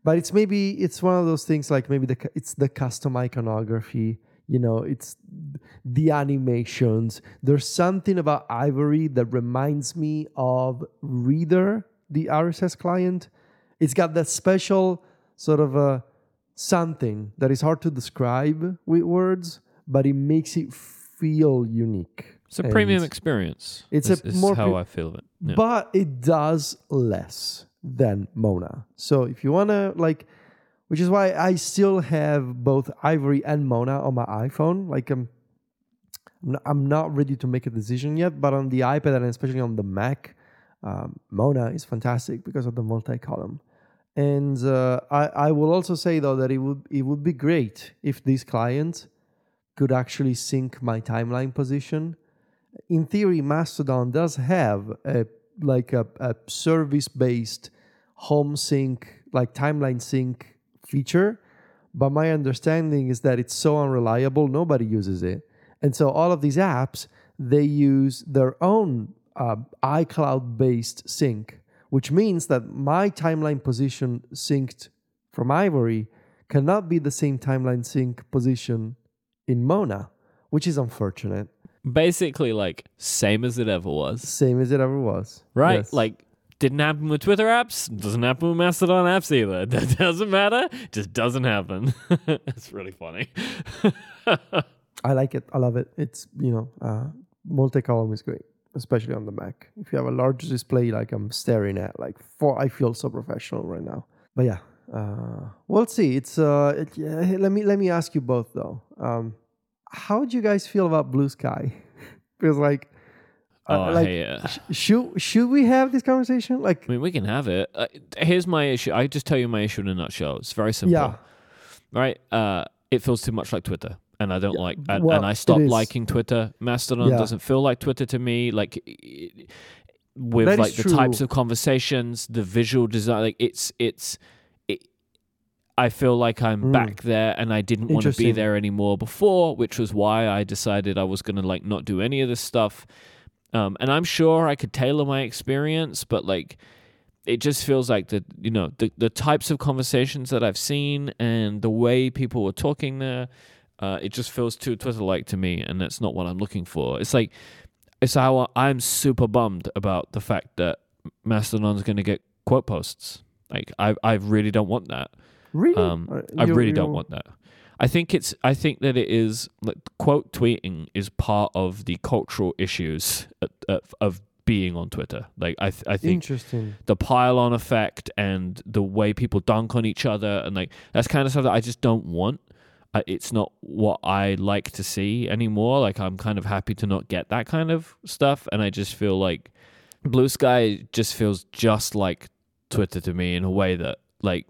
but it's maybe it's one of those things like maybe the it's the custom iconography you know it's the animations there's something about ivory that reminds me of Reeder the rss client it's got that special sort of a something that is hard to describe with words but it makes it feel unique It's a And- premium experience. It's a is, more how pre- I feel of it. Yeah. but it does less than Mona. So if you want to like which is why I still have both Ivory and Mona on my iPhone. Like I'm not, I'm not ready to make a decision yet, but on the iPad and especially on the Mac, um, Mona is fantastic because of the multi-column. And uh, I, I will also say though that it would it would be great if this client could actually sync my timeline position in theory, Mastodon does have a like a, a service based home sync, like timeline sync feature. But my understanding is that it's so unreliable, nobody uses it. And so all of these apps, they use their own uh, iCloud based sync, which means that my timeline position synced from Ivory cannot be the same timeline sync position in Mona, which is unfortunate. Basically, like same as it ever was. Same as it ever was. Right? Yes. Like didn't happen with Twitter apps. Doesn't happen with Mastodon apps either. That doesn't matter. Just doesn't happen. That's really funny. I like it. I love it. It's you know, uh, multi-column is great, especially on the Mac. If you have a large display, like I'm staring at, like for I feel so professional right now. But yeah, uh, we'll see. It's uh, it, yeah, let me let me ask you both though. Um, how do you guys feel about Bluesky? because like, uh, oh, like hey, uh, sh- should should we have this conversation? Like, I mean, we can have it. Uh, here's my issue. I just tell you my issue in a nutshell. It's very simple. yeah, Right? Uh, it feels too much like Twitter. And I don't Yeah, like, and, well, and I stopped liking Twitter. Mastodon Yeah. doesn't feel like Twitter to me. Like with That like the types of conversations, the visual design, like it's it's. It, I feel like I'm Mm. back there, and I didn't want to be there anymore before, which was why I decided I was going to like not do any of this stuff. Um, and I'm sure I could tailor my experience, but like it just feels like the you know the the types of conversations that I've seen and the way people were talking there, uh, it just feels too Twitter like to me, and that's not what I'm looking for. It's like it's how I'm super bummed about the fact that Mastodon's going to get quote posts. Like I I really don't want that. really, Um, I really don't want that. I think it's. I think that it is. Like, quote tweeting is part of the cultural issues of, of, of being on Twitter. Like I, th- I think Interesting. the pile on effect and the way people dunk on each other and like that's kind of stuff that I just don't want. Uh, it's not what I like to see anymore. Like I'm kind of happy to not get that kind of stuff, and I just feel like Bluesky just feels just like Twitter to me in a way that like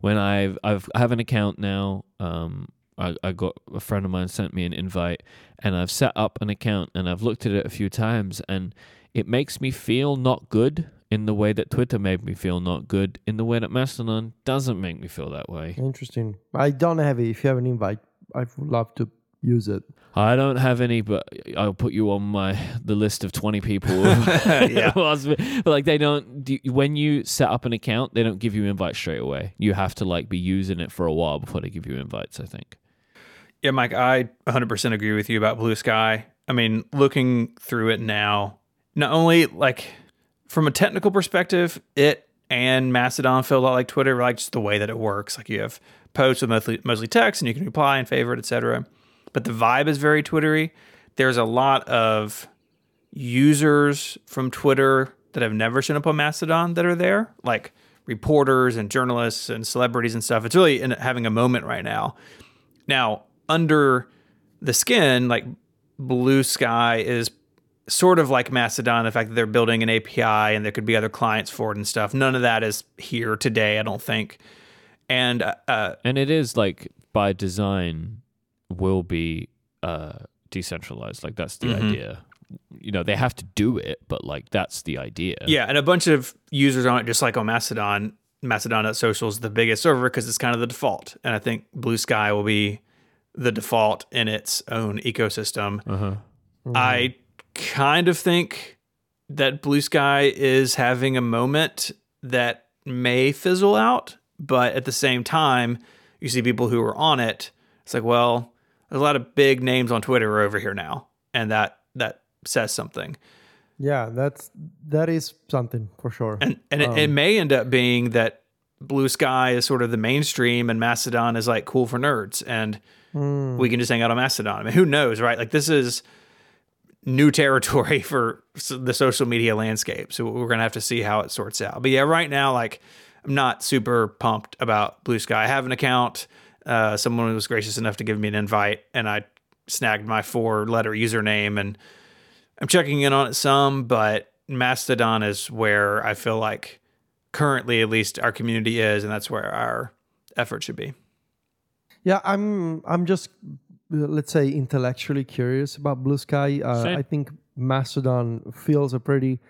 when I've I've I have an account now. Um, I, I got a friend of mine sent me an invite, and I've set up an account and I've looked at it a few times, and it makes me feel not good in the way that Twitter made me feel not good, in the way that Mastodon doesn't make me feel that way. Interesting. I don't have it. If you have an invite, I would love to use it. I don't have any, but I'll put you on my the list of twenty people. Yeah. who asked me- but like they don't. When you set up an account, they don't give you invites straight away. You have to like be using it for a while before they give you invites. I think. Yeah, Myke, I 100% agree with you about Bluesky. I mean, looking through it now, not only like from a technical perspective, it and Mastodon feel a lot like Twitter, like just the way that it works. Like you have posts with mostly, mostly text and you can reply and favorite, etc. But the vibe is very Twittery. There's a lot of users from Twitter that have never shown up on Mastodon that are there, like reporters and journalists and celebrities and stuff. It's really in, having a moment right now. Now, under the skin, like Bluesky is sort of like Mastodon, the fact that they're building an API and there could be other clients for it and stuff. None of that is here today, I don't think. And uh, uh, And it is like by design will be uh decentralized. Like that's the Mhm. idea. You know, they have to do it, but like that's the idea. yeah, and a bunch of users on it, just like on Mastodon. Mastodon.social is the biggest server because it's kind of the default. And I think Bluesky will be the default in its own ecosystem. Uh-huh. I kind of think that Bluesky is having a moment that may fizzle out but at the same time, you see people who are on it. It's like, well, there's a lot of big names on Twitter over here now, and that that says something. Yeah, that's that is something for sure. And and it, it um, may end up being that Bluesky is sort of the mainstream, and Mastodon is like cool for nerds, and hmm. we can just hang out on Mastodon. I mean, who knows, right? Like this is new territory for the social media landscape. So we're gonna have to see how it sorts out. But yeah, right now, like I'm not super pumped about Bluesky. I have an account. Uh, someone was gracious enough to give me an invite, and I snagged my four-letter username, and I'm checking in on it some. But Mastodon is where I feel like currently, at least, our community is, and that's where our effort should be. Yeah, I'm I'm just let's say intellectually curious about Bluesky. Uh, I think Mastodon feels a pretty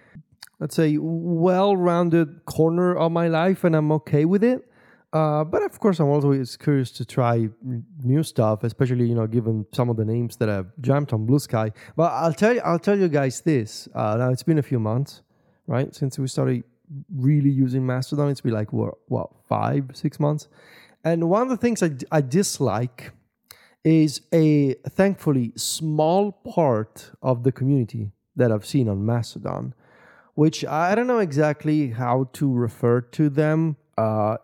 let's say well-rounded corner of my life, and I'm okay with it. Uh, but of course, I'm always curious to try new stuff, especially you know, given some of the names that I've jumped on Bluesky. But I'll tell you, I'll tell you guys this. Uh, now it's been a few months, right, since we started really using Mastodon. It's been like what, what five, six months. And one of the things I, I dislike is a thankfully small part of the community that I've seen on Mastodon, which I don't know exactly how to refer to them. Uh,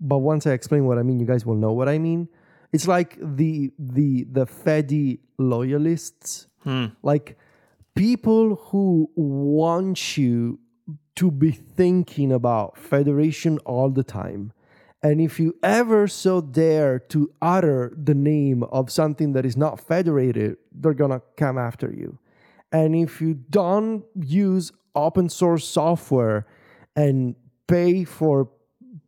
but once I explain what I mean, you guys will know what I mean. It's like the the the Fedi loyalists, like people who want you to be thinking about federation all the time. And if you ever so dare to utter the name of something that is not federated, they're gonna come after you. And if you don't use open source software and pay for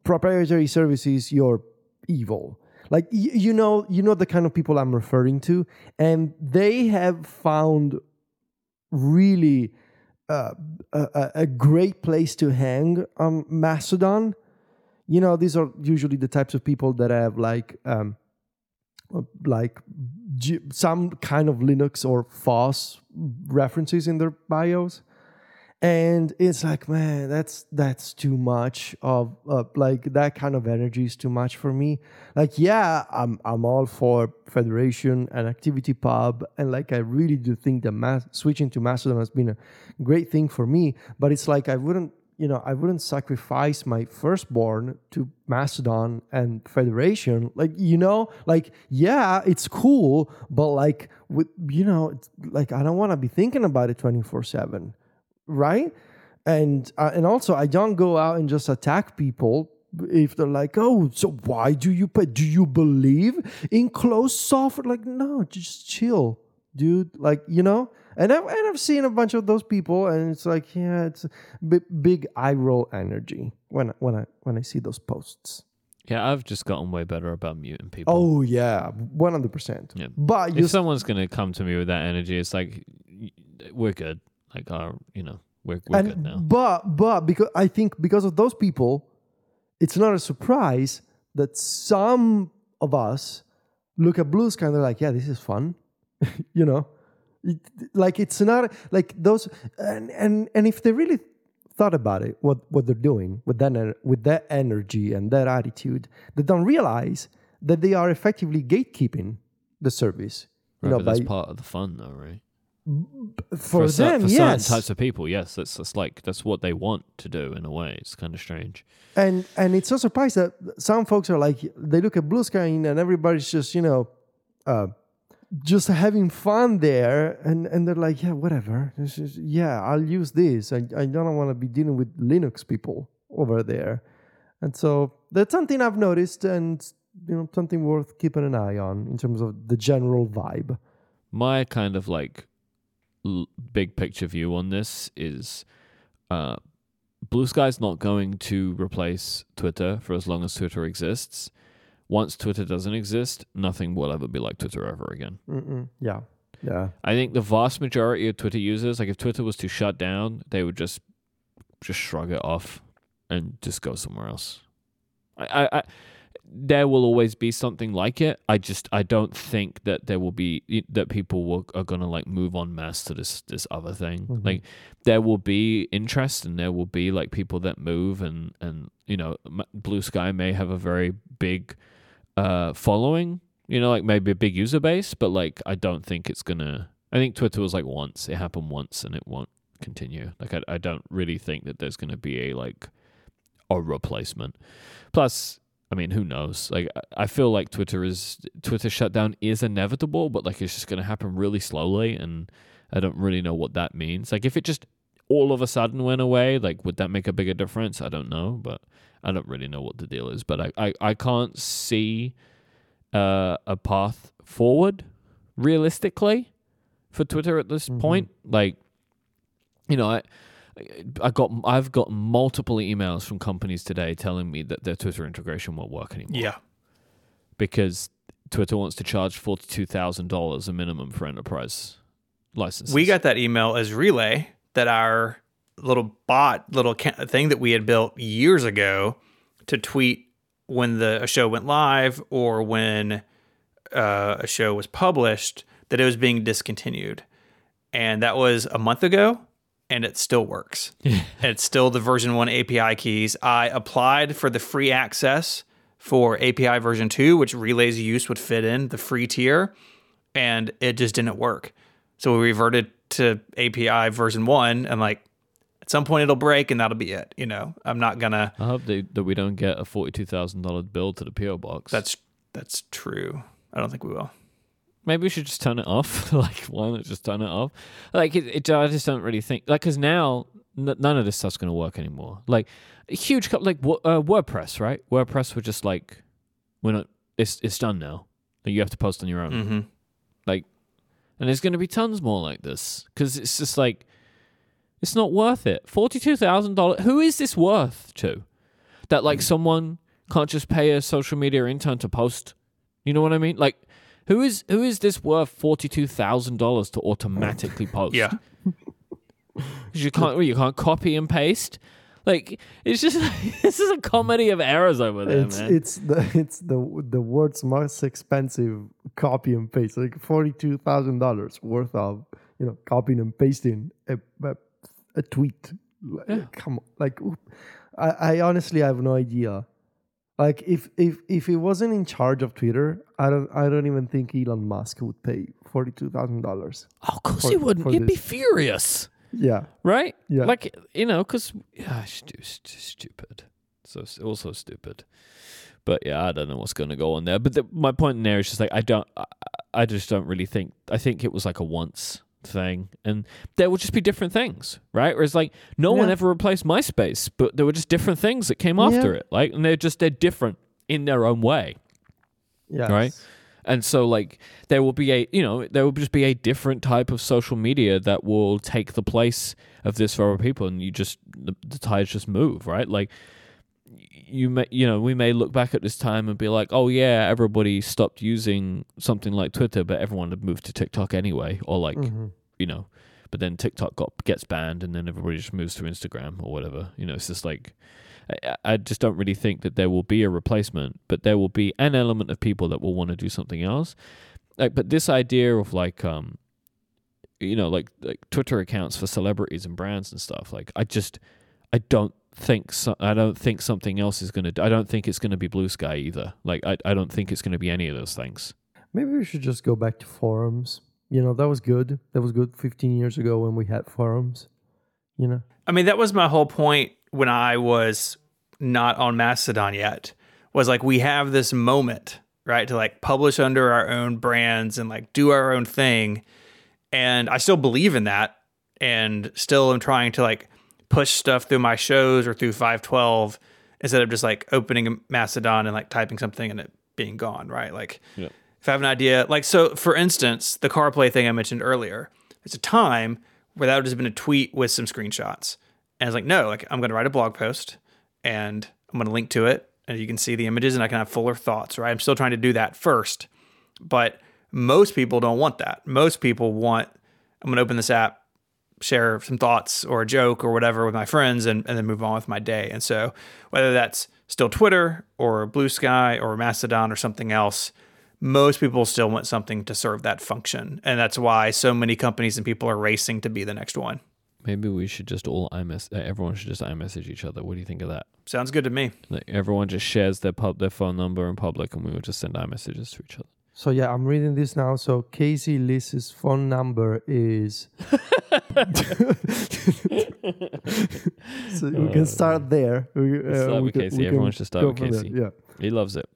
proprietary services, you're evil. Like you know, you know the kind of people I'm referring to, and they have found really uh, a, a- great place to hang on Mastodon. You know, these are usually the types of people that have like um, like G- some kind of Linux or FOSS references in their bios. And it's like man that's that's too much of uh, like that kind of energy is too much for me. Like yeah i'm i'm all for federation and ActivityPub and like i really do think that switching to mastodon has been a great thing for me but it's like i wouldn't you know i wouldn't sacrifice my firstborn to Mastodon and federation like you know like yeah it's cool but like with you know like i don't want to be thinking about it 24 7 right? And uh, and also, I don't go out and just attack people if they're like, "Oh, so why do you pay? Do you believe in closed software?" Like, no, just chill, dude. Like, you know. And I've, and I've seen a bunch of those people, and it's like, yeah, it's big, big eye roll energy when when I when I see those posts. Yeah, I've just gotten way better about muting people. Oh yeah, one hundred percent. But if someone's gonna come to me with that energy, it's like we're good. Like our, you know, we're we're good now. But but because I think because of those people, it's not a surprise that some of us look at Bluesky and they're like, yeah, this is fun, you know, like it's not like those and and and if they really thought about it, what what they're doing with that with that energy and that attitude, they don't realize that they are effectively gatekeeping the service. You know, but that's part of the fun, though, right? for, cer- them, for yes. certain types of people, yes, that's that's like that's what they want to do in a way. It's kind of strange. and and it's so surprised that some folks are like they look at Bluesky and everybody's just you know uh just having fun there and and they're like yeah whatever. Is- yeah i'll use this. I, I don't want to be dealing with linux people over there. And so that's something i've noticed and you know something worth keeping an eye on in terms of the general vibe. My kind of like l- big picture view on this is, uh, Bluesky's not going to replace Twitter for as long as Twitter exists. Once Twitter doesn't exist, nothing will ever be like Twitter ever again. Mm-mm. yeah yeah I think the vast majority of Twitter users, like if Twitter was to shut down, they would just just shrug it off and just go somewhere else. I, I, I there will always be something like it. I just I don't think that there will be that people will, are gonna like move on mass to this this other thing. Mhm. Like there will be interest and there will be like people that move and and you know Bluesky may have a very big uh following. You know, like maybe a big user base, but like I don't think it's gonna. I think Twitter was like once it happened once and it won't continue. Like I I don't really think that there's gonna be a like a replacement. Plus, I mean, who knows? Like, I- feel like Twitter is Twitter shutdown is inevitable, but like it's just to happen really slowly, and I don't really know what that means. Like, if it just all of a sudden went away, like, would that make a bigger difference? I don't know, but I don't really know what the deal is. But I, I, I can't see uh, a path forward realistically for Twitter at this Mhm. point. Like, you know, I. I got I've got multiple emails from companies today telling me that their Twitter integration won't work anymore. Yeah. Because Twitter wants to charge forty two thousand dollars a minimum for enterprise licenses. We got that email as relay that our little bot, little ca- thing that we had built years ago to tweet when the a show went live or when uh, a show was published that it was being discontinued, and that was a month ago, and it still works. it's still the version one API keys. I applied for the free access for API version two, which Relay's use would fit in the free tier, and it just didn't work. So we reverted to API version one, and like at some point it'll break, and that'll be it. You know, I'm not gonna. I hope they, that we don't get a forty two thousand dollar bill to the PO box. That's that's true. I don't think we will. maybe we should just turn it off. like, why not just turn it off? Like, it, it I just don't really think like because now n- none of this stuff's gonna work anymore. Like, a huge co- like uh, WordPress, right? WordPress were just like, we're not. It's it's done now. Like, you have to post on your own. Mm-hmm. and there's going to be tons more like this because it's just like it's not worth it. Forty-two thousand dollars. Who is this worth to? That like hmm. someone can't just pay a social media intern to post. You know what I mean? Like, who is who is this worth forty-two thousand dollars to automatically post? Yeah. 'Cause you can't. You can't copy and paste. Like it's just this is a comedy of errors over there, it's man. it's the it's the the world's most expensive copy and paste, like forty two thousand dollars worth of you know copying and pasting a a, a tweet. Like, Yeah. Come on, like. I, I honestly have no idea. Like if if if he wasn't in charge of Twitter, I don't I don't even think Elon Musk would pay forty two thousand dollars. oh, of course for- he wouldn't. He'd be furious. Yeah, right? Yeah. Like you know, because yeah, stu- stu- stupid. So also stupid. But yeah, I don't know what's going to go on there. But the, my point in there is just like I don't, I, I just don't really think. I think it was like a once thing, and there will just be different things, right? Whereas like no one ever replaced MySpace, but there were just different things that came after Yeah. it, like, and they're just they're different in their own way. yeah, Right. And so, like, there will be a, you know, there will just be a different type of social media that will take the place of this for other people, and you just the, the tides just move, right? Like, you may, you know, we may look back at this time and be like, oh yeah, everybody stopped using something like Twitter, but everyone had moved to TikTok anyway, or like, Mhm. you know, but then TikTok got gets banned, and then everybody just moves to Instagram or whatever. You know, it's just like. I- I just don't really think that there will be a replacement, but there will be an element of people that will want to do something else. Like, but this idea of like, um, you know, like like Twitter accounts for celebrities and brands and stuff. Like, I just, I don't think so. I don't think something else is gonna. I don't think it's gonna be Bluesky either. Like, I I don't think it's gonna be any of those things. Maybe we should just go back to forums. You know, that was good. That was good 15 years ago when we had forums. You know, I mean, that was my whole point when I was not on Mastodon yet. Was like we have this moment, right, to like publish under our own brands and like do our own thing. And I still believe in that and still am trying to like push stuff through my shows or through 512 instead of just like opening a Mastodon and like typing something and it being gone, right? Like Yeah. if I have an idea, like so for instance, the CarPlay thing I mentioned earlier, there's a time where that would just been a tweet with some screenshots. And I was like, no, like I'm gonna write a blog post and I'm gonna link to it and you can see the images and I can have fuller thoughts, right? I'm still trying to do that first. But most people don't want that. Most people want I'm gonna open this app, share some thoughts or a joke or whatever with my friends and, and then move on with my day. And so whether that's still Twitter or Bluesky or Mastodon or something else, most people still want something to serve that function. And that's why so many companies and people are racing to be the next one. Maybe we should just all iMess. Uh, everyone should just iMessage each other. What do you think of that? Sounds good to me. Like everyone just shares their pub their phone number in public, and we will just send iMessages to each other. So yeah, I'm reading this now. So Casey Liss's phone number is. so we can start there. We, uh, start we with can- Casey. we Everyone can should start with from there. Casey. Yeah. He loves it.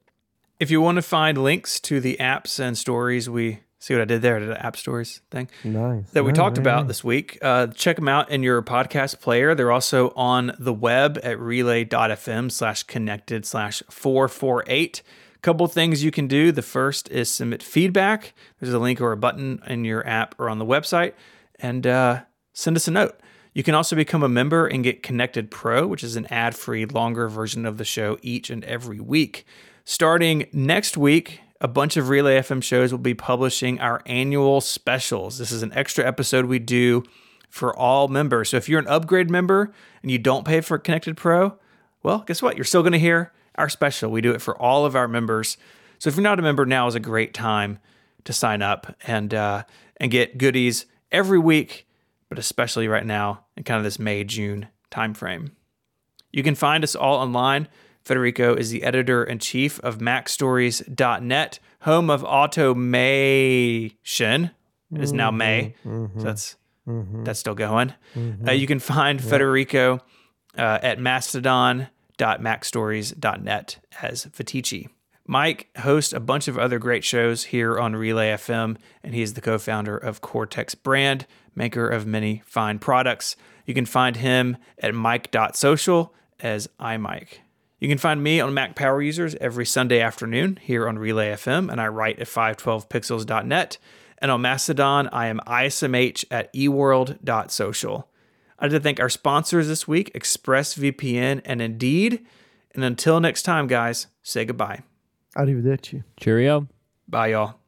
If you want to find links to the apps and stories we see what I did there, I did an AppStories thing. Nice. that we Nice, talked very about this week. Uh, check them out in your podcast player. They're also on the web at relay.fm slash connected slash 448. Couple things you can do. The first is submit feedback. There's a link or a button in your app or on the website, and uh, send us a note. You can also become a member and get Connected Pro, which is an ad free, longer version of the show each and every week. Starting next week, a bunch of Relay FM shows will be publishing our annual specials. This is an extra episode we do for all members. So if you're an upgrade member and you don't pay for Connected Pro, well, guess what? You're still going to hear our special. We do it for all of our members. So if you're not a member, now is a great time to sign up and uh, and get goodies every week, but especially right now in kind of this May June timeframe. You can find us all online. Federico is the editor in chief of MacStories.net, home of automation. It is now May, so that's that's still going. Uh, you can find Federico uh, at mastodon.macstories.net as Viticci. Myke hosts a bunch of other great shows here on Relay FM, and he is the co founder of Cortex Brand, maker of many fine products. You can find him at mike.social as iMyke. You can find me on Mac Power Users every Sunday afternoon here on Relay FM, and I write at 512pixels.net. And on Mastodon, I am ISMH at eworld.social. I'd like to thank our sponsors this week, ExpressVPN and Indeed. And until next time, guys, say goodbye. Arrivederci. Cheerio. Bye, y'all.